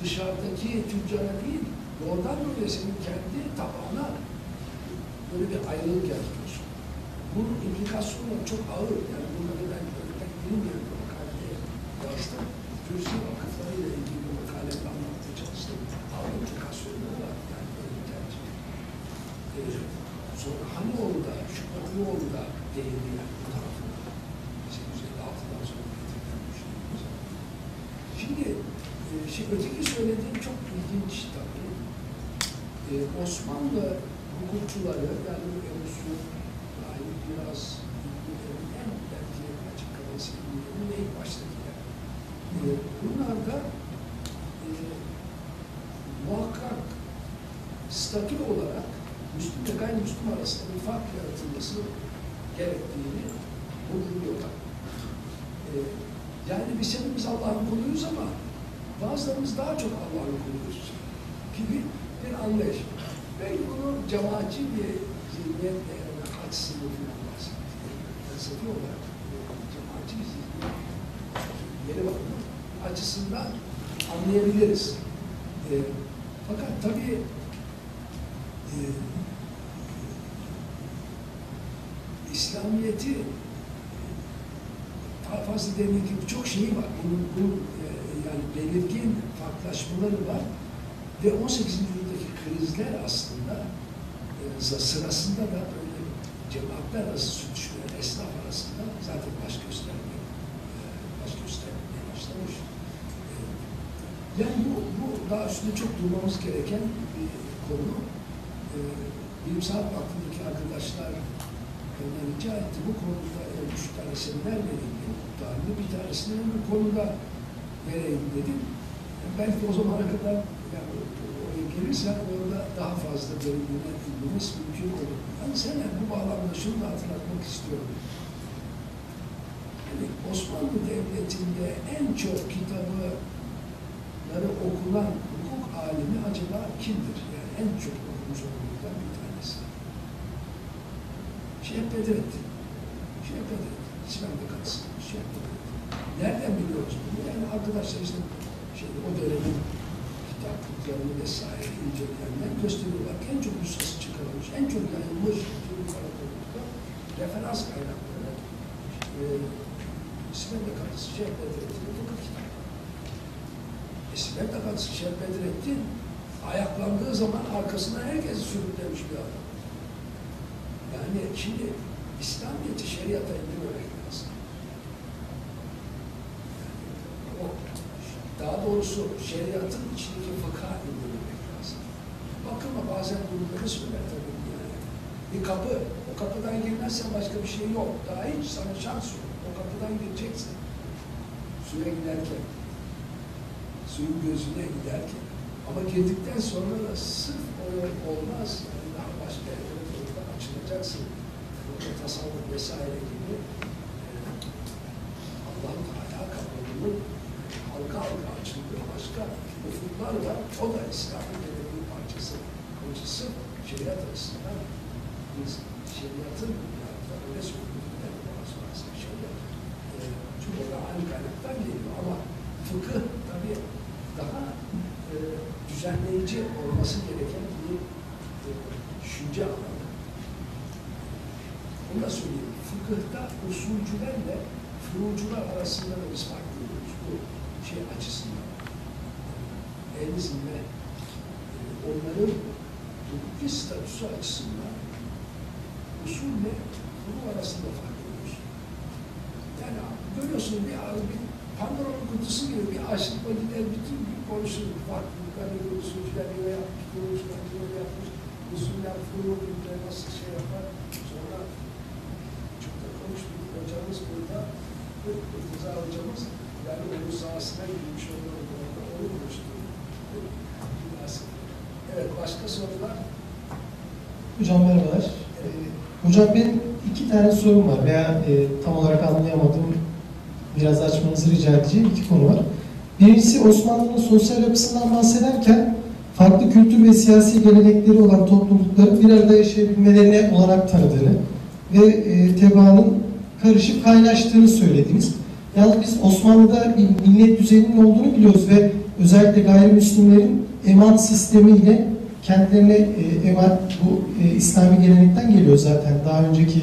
dışarıdaki tüccara değil, doğrudan böyle kendi tabağına böyle bir ayrılık yaratıyorsun. Bunun implikasyonları çok ağır. Yani bunları ben pek bilmiyorum. Makalede yazdım. Türkiye vakıflarıyla ilgili bir makalede anlatmaya çalıştım. Ağır implikasyonları var. Yani böyle bir tercih. E, sonra Hanoğlu da, Şükranoğlu da değindi yani bu tarafına. 1856'dan sonra getirilen bir şey. Şimdi e, şey, öteki söylediğim çok ilginç tabii. E, Osmanlı hukukçuları yani bu Ebusu dair biraz bilgilerin en belki açık kalması bilgilerin en baştakiler. E, bunlar da e, muhakkak statü olarak Müslüm ve gayrimüslim arasında bir fark yaratılması gerektiğini vurguluyorlar. E, yani biz hepimiz Allah'ın kuluyuz ama bazılarımız daha çok Allah'ın kuluyuz gibi bir anlayış. Belki bunu cemaatçi bir zihniyetle yani açısını falan bahsediyor. Felsefi olarak e, cemaatçi bir zihniyet yeri bakımı açısından anlayabiliriz. E, fakat tabii e, İslamiyet'i daha fazla demek gibi çok şeyi var. Bunun, bunun e, yani belirgin farklılaşmaları var. Ve 18. yüzyıldaki krizler aslında e, sırasında da böyle cemaatler arası sürtüşmeler, esnaf arasında zaten baş göstermeye, e, baş göstermeye başlamış. E, yani bu, bu daha üstünde çok durmamız gereken bir konu. E, bilimsel aklındaki arkadaşlar benden rica etti. Bu konuda üç tane seminer vereyim. Tarihinde bir tanesini bu konuda vereyim dedim. Belki o zamana kadar yani oraya gelirsen orada daha fazla derinliğine inmemiz mümkün olur. Yani sen bu bağlamda şunu da hatırlatmak istiyorum. Yani Osmanlı Devleti'nde en çok kitabıları okunan hukuk alimi acaba kimdir? Yani en çok okumuş olanlardan bir tanesi. Şeyh Bedrettin. Şeyh Bedrettin. İslam'da kalsın. Şeyh Bedrettin. Nereden biliyoruz bunu? Yani arkadaşlar işte şey, o dönemin kitaplıklarını vesaire inceleyenler gösteriyorlar. En çok nüshası çıkarılmış, en çok yayılmış Türk İmparatorluğu'nda referans kaynakları e, İslam'da kalsın. Şeyh Bedrettin'in fıkıh kitabı. İslam'da kalsın. Şeyh Bedrettin ayaklandığı zaman arkasına herkes sürüklemiş bir adam. Yani şimdi İslamiyet'i şeriata indirmemek lazım. Yani daha doğrusu şeriatın içindeki fıkha indirmemek lazım. Bakma bazen bunları söyler tabii yani. Bir kapı, o kapıdan girmezsen başka bir şey yok. Daha hiç sana şans yok. O kapıdan gireceksin. Suya giderken, suyun gözüne giderken. Ama girdikten sonra da sırf o olmaz. Yani açılacaksın. Burada tasavvuf vesaire gibi e, Allah'ın Teala kapılarının halka halka açıldığı başka ufuklar var. O da İslam'ın geleneği parçası. Sırf şeriat açısından şeriatın yani öyle söylediğinden biraz fazla şeriat. E, çünkü o da aynı kaynaktan geliyor ama fıkıh tabii daha e, düzenleyici olması gereken bir e, düşünce alanı. Onu da söyleyeyim. Fıkıhta usulcülerle furucular arasında da biz fark görüyoruz bu şey açısından. En azından e, onların hukuki statüsü açısından usulle furu arasında fark görüyoruz. Yani görüyorsun bir, bir Pandora'nın kutusu gibi bir aşıkla gider bütün gün konuşur. Farklılıkları, usulcüler böyle yapmış, furucular böyle yapmış, usuller, bilgiler nasıl şey yapar. Sonra çok da konuştuk. Hocamız burada, Rıza hocamız, yani onun sahasına girmiş olan orada onu konuştu. Evet, başka sorular? Hocam merhabalar. Ee, hocam benim iki tane sorum var veya e, tam olarak anlayamadığım biraz açmanızı rica edeceğim iki konu var. Birincisi Osmanlı'nın sosyal yapısından bahsederken farklı kültür ve siyasi gelenekleri olan toplulukların bir arada yaşayabilmelerine olarak tanıdığını ve e, tebaanın karışık kaynaştığını söylediniz. Yalnız biz Osmanlı'da bir millet düzeninin olduğunu biliyoruz ve özellikle gayrimüslimlerin eman sistemiyle kendilerine e, eman bu e, İslami gelenekten geliyor zaten. Daha önceki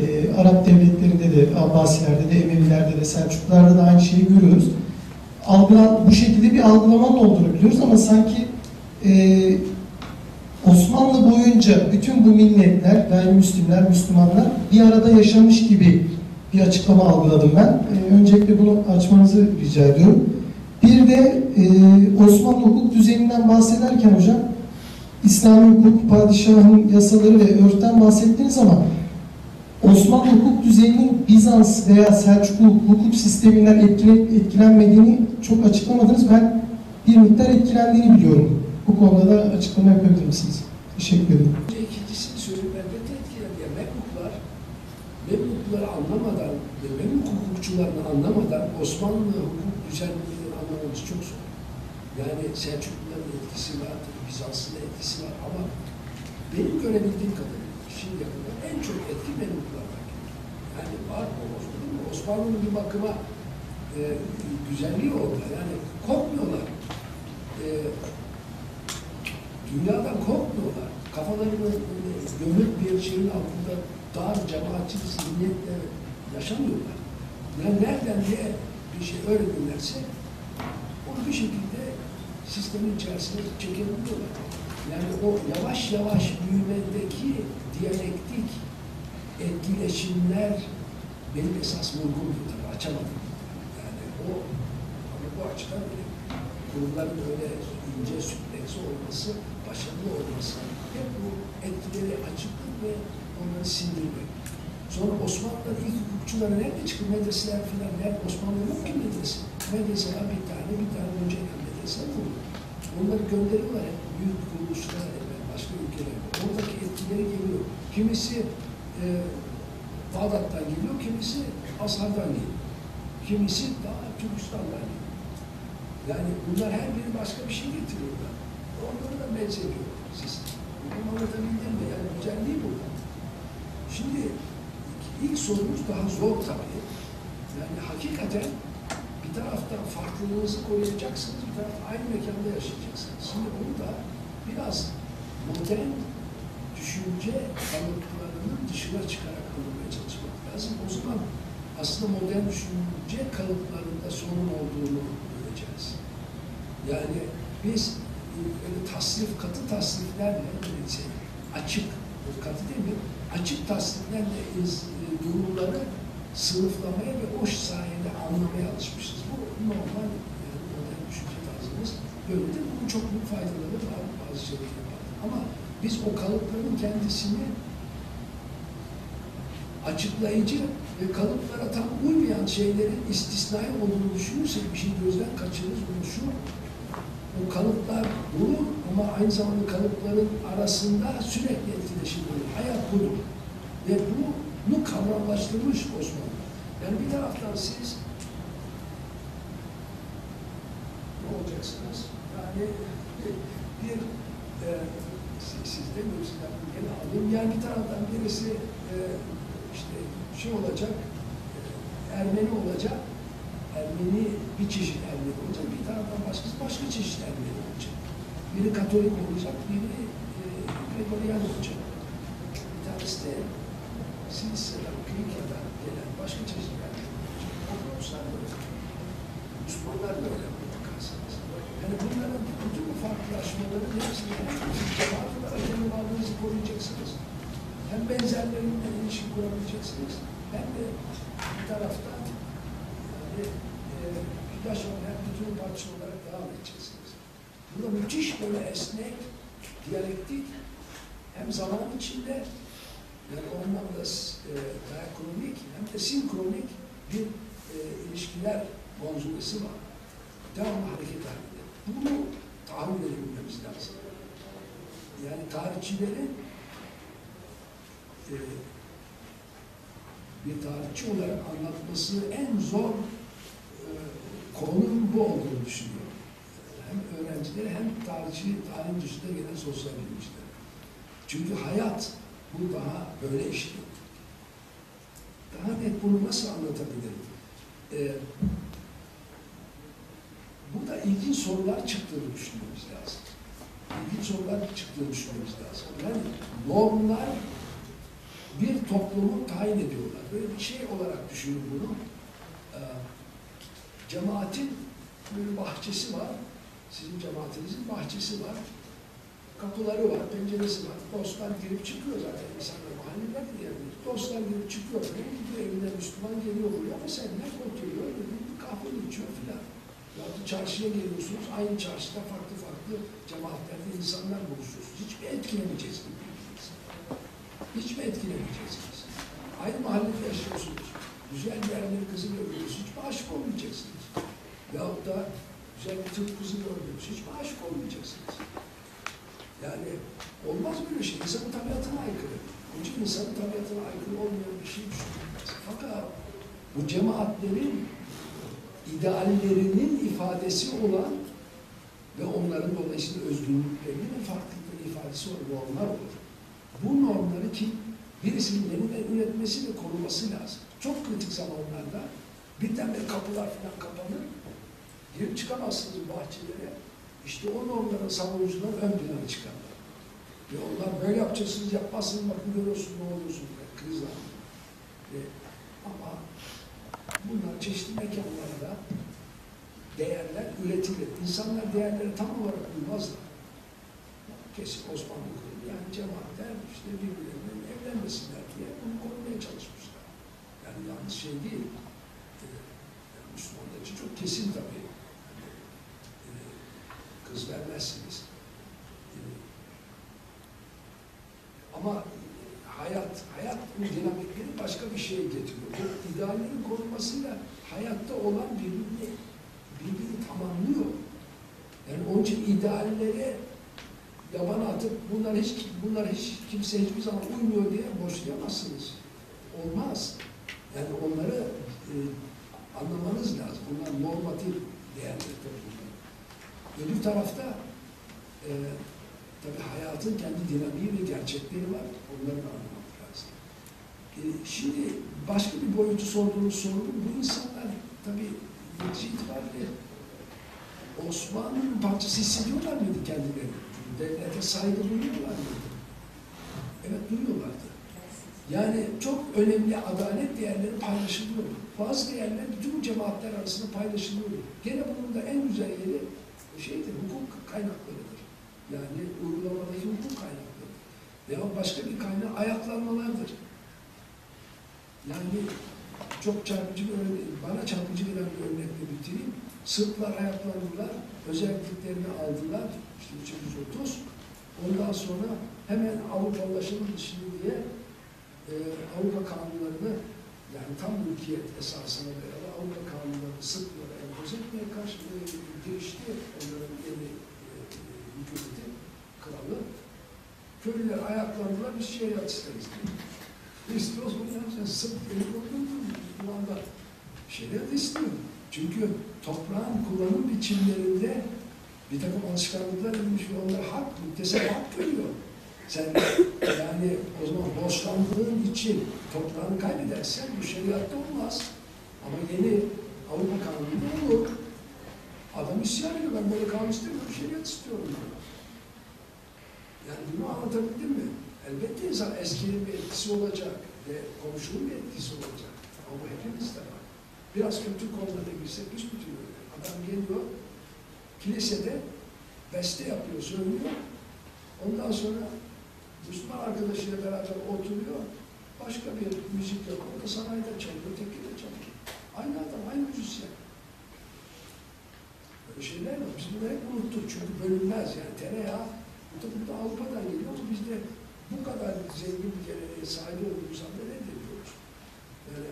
e, Arap devletlerinde de, Abbasilerde de, Emevilerde de, Selçuklularda da aynı şeyi görüyoruz. Algılan, bu şekilde bir algılamanın olduğunu biliyoruz ama sanki e, Osmanlı boyunca bütün bu milletler, gayrimüslimler, Müslümanlar bir arada yaşamış gibi bir açıklama algıladım ben. Ee, öncelikle bunu açmanızı rica ediyorum. Bir de e, Osmanlı hukuk düzeninden bahsederken hocam, İslami hukuk, padişahın yasaları ve örften bahsettiniz ama Osmanlı hukuk düzeninin Bizans veya Selçuklu hukuk sisteminden etkile- etkilenmediğini çok açıklamadınız. Ben bir miktar etkilendiğini biliyorum. Bu konuda da açıklama yapabilir misiniz? Teşekkür ederim. Önce ikincisini söyleyeyim elbette etkiledi. Yani Memluklar, Memlukları anlamadan ve Memluk hukukçularını anlamadan Osmanlı hukuk düzenini anlamamız çok zor. Yani Selçukluların etkisi var, Bizans'ın etkisi var ama benim görebildiğim kadarıyla şimdiye kadar en çok etki geliyor. Yani var o Osmanlı. Osmanlı'nın bir bakıma e, güzelliği orada. Yani korkmuyorlar. E, dünyadan korkmuyorlar. Kafalarını gömük bir şeyin altında dar cemaatçi bir zihniyetle yaşamıyorlar. Yani nereden diye bir şey öğrenirlerse onu bir şekilde sistemin içerisine çekebiliyorlar. Yani o yavaş yavaş büyümedeki diyalektik etkileşimler benim esas vurgumdu tabii açamadım. Yani o ama bu açıdan benim kurumların öyle ince süpleksi olması, başarılı olması hep bu etkileri açıklık ve onları sindirmek. Sonra Osmanlı'da ilk hukukçuları nerede çıktı? Medreseler filan. Nerede? Osmanlı'da yok ki medrese. Medreseler bir tane, bir tane önce medrese kurdu. Onları gönderiyorlar hep büyük kuruluşlara, başka ülkelere. Oradaki etkileri geliyor. Kimisi e, Bağdat'tan geliyor, kimisi Ashar'dan geliyor. Kimisi daha Türkistan'dan geliyor. Yani bunlar her biri başka bir şey getiriyorlar. Onları da mezhediyor sistem. Bunu anlatabildim mi? Yani güzelliği burada. Şimdi ilk sorumuz daha zor tabii. Yani hakikaten bir taraftan farklılığınızı koruyacaksınız, bir taraftan aynı mekanda yaşayacaksınız. Şimdi onu da biraz modern düşünce kalıplarının dışına çıkarak bulmaya çalışmak lazım. O zaman aslında modern düşünce kalıplarında sorun olduğunu göreceğiz. Yani biz e, öyle tasnif, katı tasniflerle şey, açık, katı değil mi? Açık tasniflerle iz, e, durumları sınıflamaya ve o sayede anlamaya alışmışız. Bu normal e, modern düşünce tarzımız böyledir. Bunun çok büyük faydaları var bazı şeyler var. Ama biz o kalıpların kendisini açıklayıcı ve kalıplara tam uymayan şeylerin istisnai olduğunu düşünürsek bir şey gözden kaçırırız. Bunu şu, o kalıplar bulur ama aynı zamanda kalıpların arasında sürekli etkileşim olur. Hayat budur. Ve bunu kavramlaştırmış Osmanlı. Yani bir taraftan siz ne olacaksınız? Yani bir e, siz, siz demiyorum sizden gene alayım. Yani bir taraftan birisi e, işte şey olacak, e, Ermeni olacak, Ermeni bir çeşit Ermeni olacak, bir taraftan başkası başka çeşit Ermeni olacak. Biri Katolik olacak, biri e, olacak. Bir tanesi de Silisya'dan, Kilika'dan gelen başka çeşit Ermeni olacak. Ortodokslar böyle. Müslümanlar böyle bakarsanız. Yani bunların bütün bu farklılaşmaların hepsini cemaat olarak kendi varlığınızı koruyacaksınız. Hem benzerlerinle ilişki kurabileceksiniz, hem de bir taraftan yani e, yaşamayan bütün parça olarak devam edeceksiniz. Burada müthiş böyle esnek, diyalektik, hem zaman içinde yani o anlamda e, diakronik hem de sinkronik bir e, ilişkiler manzumesi var. Devamlı hareket halinde. Bunu tahmin edebilmemiz lazım. Yani tarihçilerin e, bir tarihçi olarak anlatması en zor konunun bu olduğunu düşünüyorum. Hem öğrencileri hem tarihçi, tarih dışında gelen sosyal bilimciler. Çünkü hayat bu daha böyle işliyor. Daha net bunu nasıl anlatabilirim? Ee, burada ilginç sorular çıktığını düşünmemiz lazım. İlginç sorular çıktığını düşünmemiz lazım. Yani normlar bir toplumu tayin ediyorlar. Böyle bir şey olarak düşünün bunu. Cemaatin böyle bahçesi var. Sizin cemaatinizin bahçesi var. kapıları var, penceresi var. Dostlar girip çıkıyor zaten. İnsanlar mahalleler diyebilir. Dostlar girip çıkıyor. Ne gidiyor evine Müslüman geliyor buraya ama sen ne oturuyor, bir kahve içiyor filan. Ya da çarşıya geliyorsunuz, aynı çarşıda farklı farklı cemaatlerde insanlar buluşuyorsunuz. Hiç mi etkilemeyeceksiniz? Hiç mi etkilemeyeceksiniz? Aynı mahallede yaşıyorsunuz. Güzel bir yerleri kızı görüyorsunuz. Hiç aşık olmayacaksınız? Yahut da bir Türk kızı gördünüz. Hiç aşık olmayacaksınız? Yani olmaz böyle şey. İnsanın tabiatına aykırı. Onun için insanın tabiatına aykırı olmayan bir şey düşünülmez. Fakat bu cemaatlerin ideallerinin ifadesi olan ve onların dolayısıyla özgürlüklerinin ve farklılıkların ifadesi olan normlar olur. Bu normları ki birisinin yeniden üretmesi ve koruması lazım. Çok kritik zamanlarda birdenbire kapılar falan kapanır. Girip çıkamazsınız bahçelere. İşte o normların savunucuları ön plana çıkarlar. Ve onlar böyle yapacaksınız, yapmazsınız, bakın görüyorsunuz ne oluyorsunuz, yani kriz. Ve, ama bunlar çeşitli mekanlarda değerler üretilir. İnsanlar değerleri tam olarak uymazlar. Kesin Osmanlı kurumu, yani cemaatler işte birbirlerinin evlenmesinler diye bunu korumaya çalışmışlar. Yani yanlış şey değil. Ee, Müslümanlar için çok kesin tabii. E, kız vermezsiniz. Ee, ama hayat, hayat bu dinamikleri başka bir şeye getiriyor. Bu ideallerin korunmasıyla hayatta olan birbirini, birbirini tamamlıyor. Yani onun için ideallere yabana atıp bunlar hiç bunlar hiç kimse hiçbir zaman uymuyor diye boşlayamazsınız. Olmaz. Yani onları e, anlamanız lazım. Bunlar normatif bunlar. Öbür tarafta e, tabii hayatın kendi dinamiği ve gerçekleri var. Onları da anlamak lazım. E, şimdi başka bir boyutu sorduğunuz soru bu. İnsanlar tabii netice itibariyle Osmanlı'nın parçası hissediyorlar mıydı kendilerini? Devlete saygı duyuyorlar mıydı? Evet duyuyorlardı. Yani çok önemli adalet değerleri paylaşılıyor. Bazı değerler bütün cemaatler arasında paylaşılıyor. Gene bunun da en güzel yeri şeydir, hukuk kaynaklarıdır. Yani uygulamadaki hukuk kaynakları. Veya başka bir kaynağı ayaklanmalardır. Yani çok çarpıcı bir örnek, bana çarpıcı gelen bir örnekle bitireyim. Sırplar ayaklandılar, özelliklerini aldılar, işte 330. Ondan sonra hemen Avrupalılaşalım şimdi diye e, Avrupa kanunlarını yani tam mülkiyet esasına dayalı Avrupa kanunlarını Sırplara empoze etmeye karşı e, girişti. Onların yeni e, hükümeti, kralı. Köylüler ayaklandılar, biz şeriat isteriz. İstiyoruz bunu yapacağız. Sırp eli doldurdu. Bu anda şeriat istiyor. Çünkü toprağın kullanım biçimlerinde bir takım alışkanlıklar edilmiş ve onlar hak, muktesel hak görüyor. Sen yani o zaman borçlandığın için toprağını kaybedersen bu şeriatta olmaz. Ama yeni Avrupa kanununda olur. Adam isyan ediyor. Ben böyle kanun istemiyorum, şeriat istiyorum. diyor. Yani bunu anlatabildim mi? Elbette insan eskinin bir etkisi olacak ve komşunun bir etkisi olacak. Ama bu hepimizde var. Biraz kültür konularına girsek büsbütün öyle. Adam geliyor, kilisede beste yapıyor, söylüyor. Ondan sonra Müslüman arkadaşıyla beraber oturuyor. Başka bir müzik da sanayide çalıyor, teki de çalıyor. Aynı adam, aynı müzisyen. Şeyler var. Biz bunu hep unuttuk. Çünkü bölünmez yani. Tereyağı, bu da Avrupa'dan geliyor ama biz de bu kadar zengin bir geleneğe sahip olduğumuz halde reddediyoruz. Yani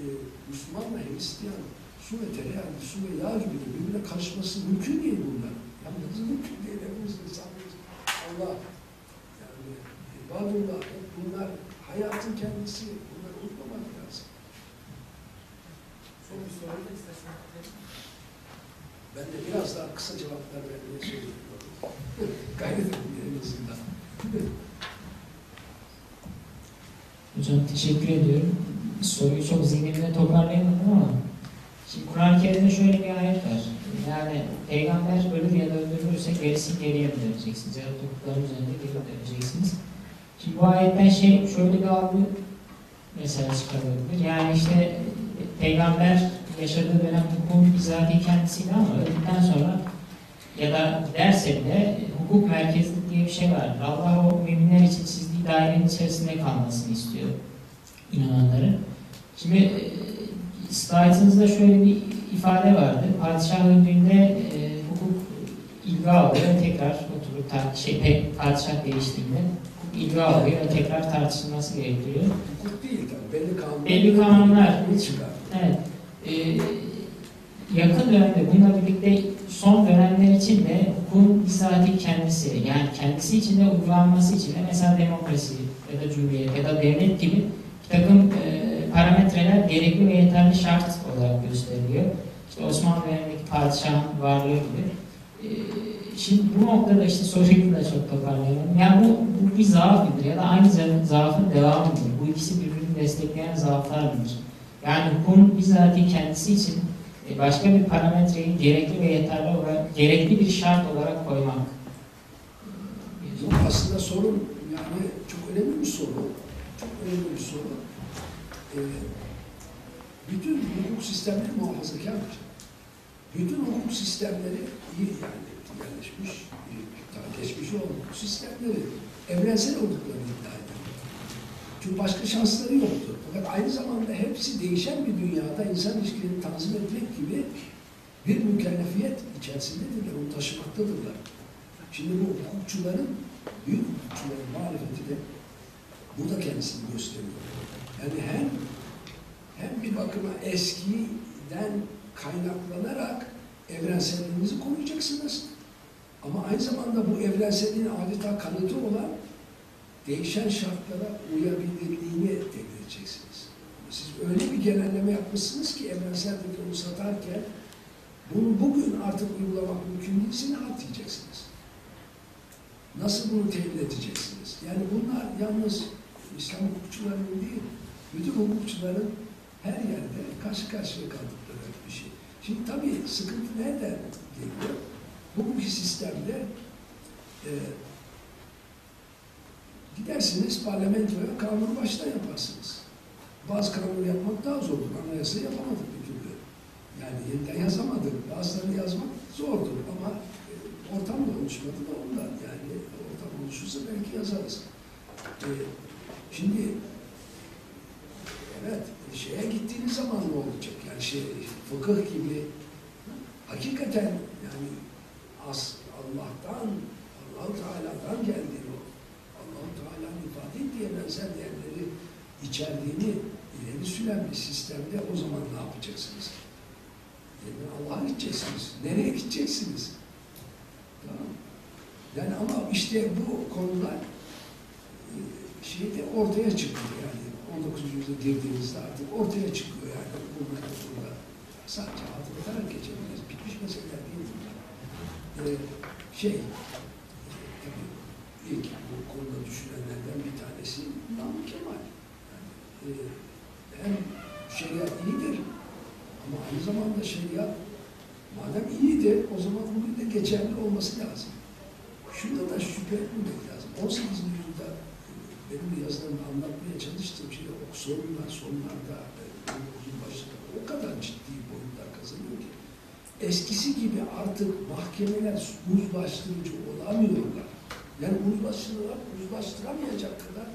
e, Müslümanla Hristiyan su ve tereyağı, su ve yağ gibi de birbirine karışması mümkün değil bunlar. Yalnız mümkün değil. Hepimiz insanlarız. Allah yani ibadullah bunlar hayatın kendisi. Bunları unutmamak lazım. Son bir soru da istersen. Ben de biraz daha kısa cevaplar vermeye söylüyorum. [LAUGHS] Gayret edin en azından. [LAUGHS] Hocam teşekkür ediyorum. Soruyu çok zihnimde toparlayamadım ama şimdi Kur'an-ı Kerim'de şöyle bir ayet var. Yani peygamber ölür ya da öldürülürse gerisi geriye mi döneceksiniz? Ya da topukların üzerinde geri döneceksiniz? Şimdi bu ayetten şey şöyle bir algı mesela çıkarılabilir. Yani işte peygamber yaşadığı dönem hukukun bizatihi kendisiyle ama öldükten sonra ya da derse bile hukuk merkezli diye bir şey var. Allah o müminler için çizdiği dairenin içerisinde kalmasını istiyor inananların. Şimdi e, slaytınızda şöyle bir ifade vardı. Padişah öldüğünde e, hukuk ilga alıyor, tekrar oturup tar- şey, padişah değiştiğinde hukuk ilga alıyor, tekrar tartışılması gerekiyor. Hukuk değil tabii. Belli kanunlar. Belli kanunlar. çıkar. Evet. Ee, yakın dönemde bununla birlikte son dönemler için de hukukun bizatihi kendisi, yani kendisi için de uygulanması için de mesela demokrasi ya da cumhuriyet ya da devlet gibi bir takım e, parametreler gerekli ve yeterli şart olarak gösteriliyor. İşte Osmanlı dönemindeki padişahın varlığı gibi. Ee, şimdi bu noktada işte soruyu da çok toparlayalım. Yani bu, bu bir zaaf mıdır ya da aynı za- zaafın devamı mıdır? Bu ikisi birbirini destekleyen zaaflar mıdır? Yani hukukun bizatihi kendisi için e, başka bir parametreyi gerekli ve yeterli olarak, gerekli bir şart olarak koymak. Yok aslında sorun yani çok önemli bir soru. Çok önemli bir soru. Ee, bütün hukuk sistemleri muhafazakardır. Bütün hukuk sistemleri iyi yani yerleşmiş, geçmiş olan hukuk sistemleri evrensel olduklarını. Çünkü başka şansları yoktur. Fakat aynı zamanda hepsi değişen bir dünyada insan ilişkilerini tanzim etmek gibi bir mükellefiyet içerisindedirler, onu taşımaktadırlar. Şimdi bu hukukçuların, büyük hukukçuların marifeti de burada kendisini gösteriyor. Yani hem hem bir bakıma eskiden kaynaklanarak evrenselliğinizi koruyacaksınız. Ama aynı zamanda bu evrenselliğin adeta kanıtı olan değişen şartlara uyabildiğini edeceksiniz. Siz öyle bir genelleme yapmışsınız ki evrensel onu satarken bunu bugün artık uygulamak mümkün değilse ne diyeceksiniz? Nasıl bunu temin edeceksiniz? Yani bunlar yalnız İslam hukukçularının değil, bütün hukukçuların her yerde karşı karşıya kaldıkları bir şey. Şimdi tabii sıkıntı nereden geliyor? Bugünkü sistemde e, gidersiniz parlamentoya kanunu baştan yaparsınız. Bazı kanunu yapmak daha zordur. Anayasa yapamadık bir türlü. Yani yeniden yazamadık. Bazılarını yazmak zordur ama e, ortam da oluşmadı da ondan. Yani ortam oluşursa belki yazarız. E, şimdi evet şeye gittiğiniz zaman ne olacak? Yani şey fıkıh gibi hakikaten yani as Allah'tan Allah-u Teala'dan geldiğini o Allah-u Teala'nın ifade benzer değerleri içerdiğini ileri süren bir sistemde o zaman ne yapacaksınız? Yani Allah'a gideceksiniz. Nereye gideceksiniz? Tamam. Yani ama işte bu konular e, şeyde ortaya çıkıyor yani 19. yüzyılda girdiğimizde artık ortaya çıkıyor yani bunlar burada sadece hatırlatarak geçebiliriz. Bitmiş meseleler değil bunlar. Ee, şey e, tabii ilk bu konuda düşünenlerden bir tanesi Namık Kemal. Yani, e, hem şeriat iyidir ama aynı zamanda şeriat madem iyidir o zaman bugün de geçerli olması lazım. Şunda da şüphe etmemek lazım. 18. yüzyılda e, benim de yazılarımda anlatmaya çalıştığım şey o sorunlar sonlarda e, uzun başında o kadar ciddi boyutlar kazanıyor ki eskisi gibi artık mahkemeler uzlaştırıcı olamıyorlar. Yani uzlaştırılar, uzlaştıramayacak kadar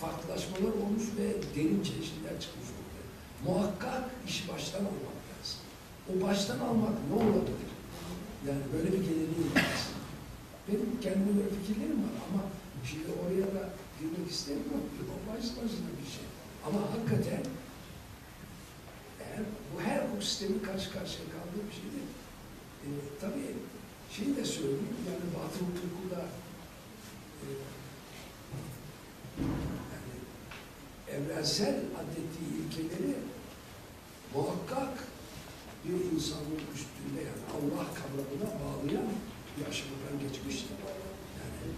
farklılaşmalar olmuş ve derin çelişkiler çıkmış ortaya. Muhakkak iş baştan almak lazım. O baştan almak ne olabilir? Yani böyle bir geleneği lazım. Benim kendime göre fikirlerim var ama şimdi oraya da girmek istemiyorum. O baş başına bir şey. Ama hakikaten eğer bu her hukuk sistemi karşı karşıya kaldığı bir şey değil. E, tabii şeyi de söyleyeyim, yani batı hukuku yani evrensel adettiği ilkeleri muhakkak bir insanın üstünde yani Allah kavramına bağlayan bir aşamadan geçmiştir. Yani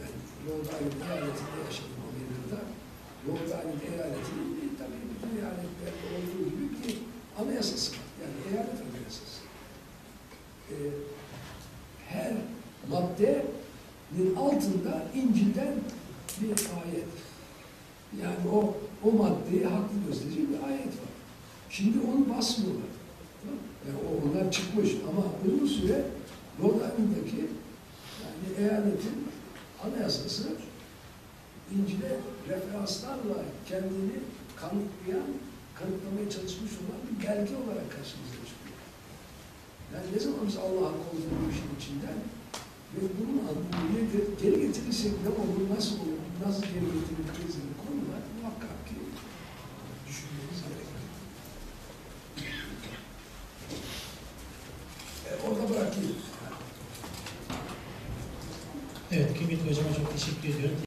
ben Island eyaletinde yaşadım Amerika'da. Island eyaletinin tabii bütün eyaletlerde olduğu gibi bir anayasası var. Yani eyalet anayasası. Ee, her maddenin altında İncil'den bir ayet. Yani o o maddeyi haklı gösterici bir ayet var. Şimdi onu basmıyorlar. Yani o, onlar çıkmış ama uzun süre Rhode Island'daki yani eyaletin anayasası İncil'e referanslarla kendini kanıtlayan, kanıtlamaya çalışmış olan bir belge olarak karşımıza çıkıyor. Yani ne zaman biz Allah'a koyduk bu işin içinden ve bunun adını nedir, geri getirirsek ne olur, nasıl olur, nasıl geri getiriliriz gibi konular muhakkak ki düşünmemiz gerekiyor. E, orada bırakayım. Evet, kıymetli hocama çok teşekkür ediyorum.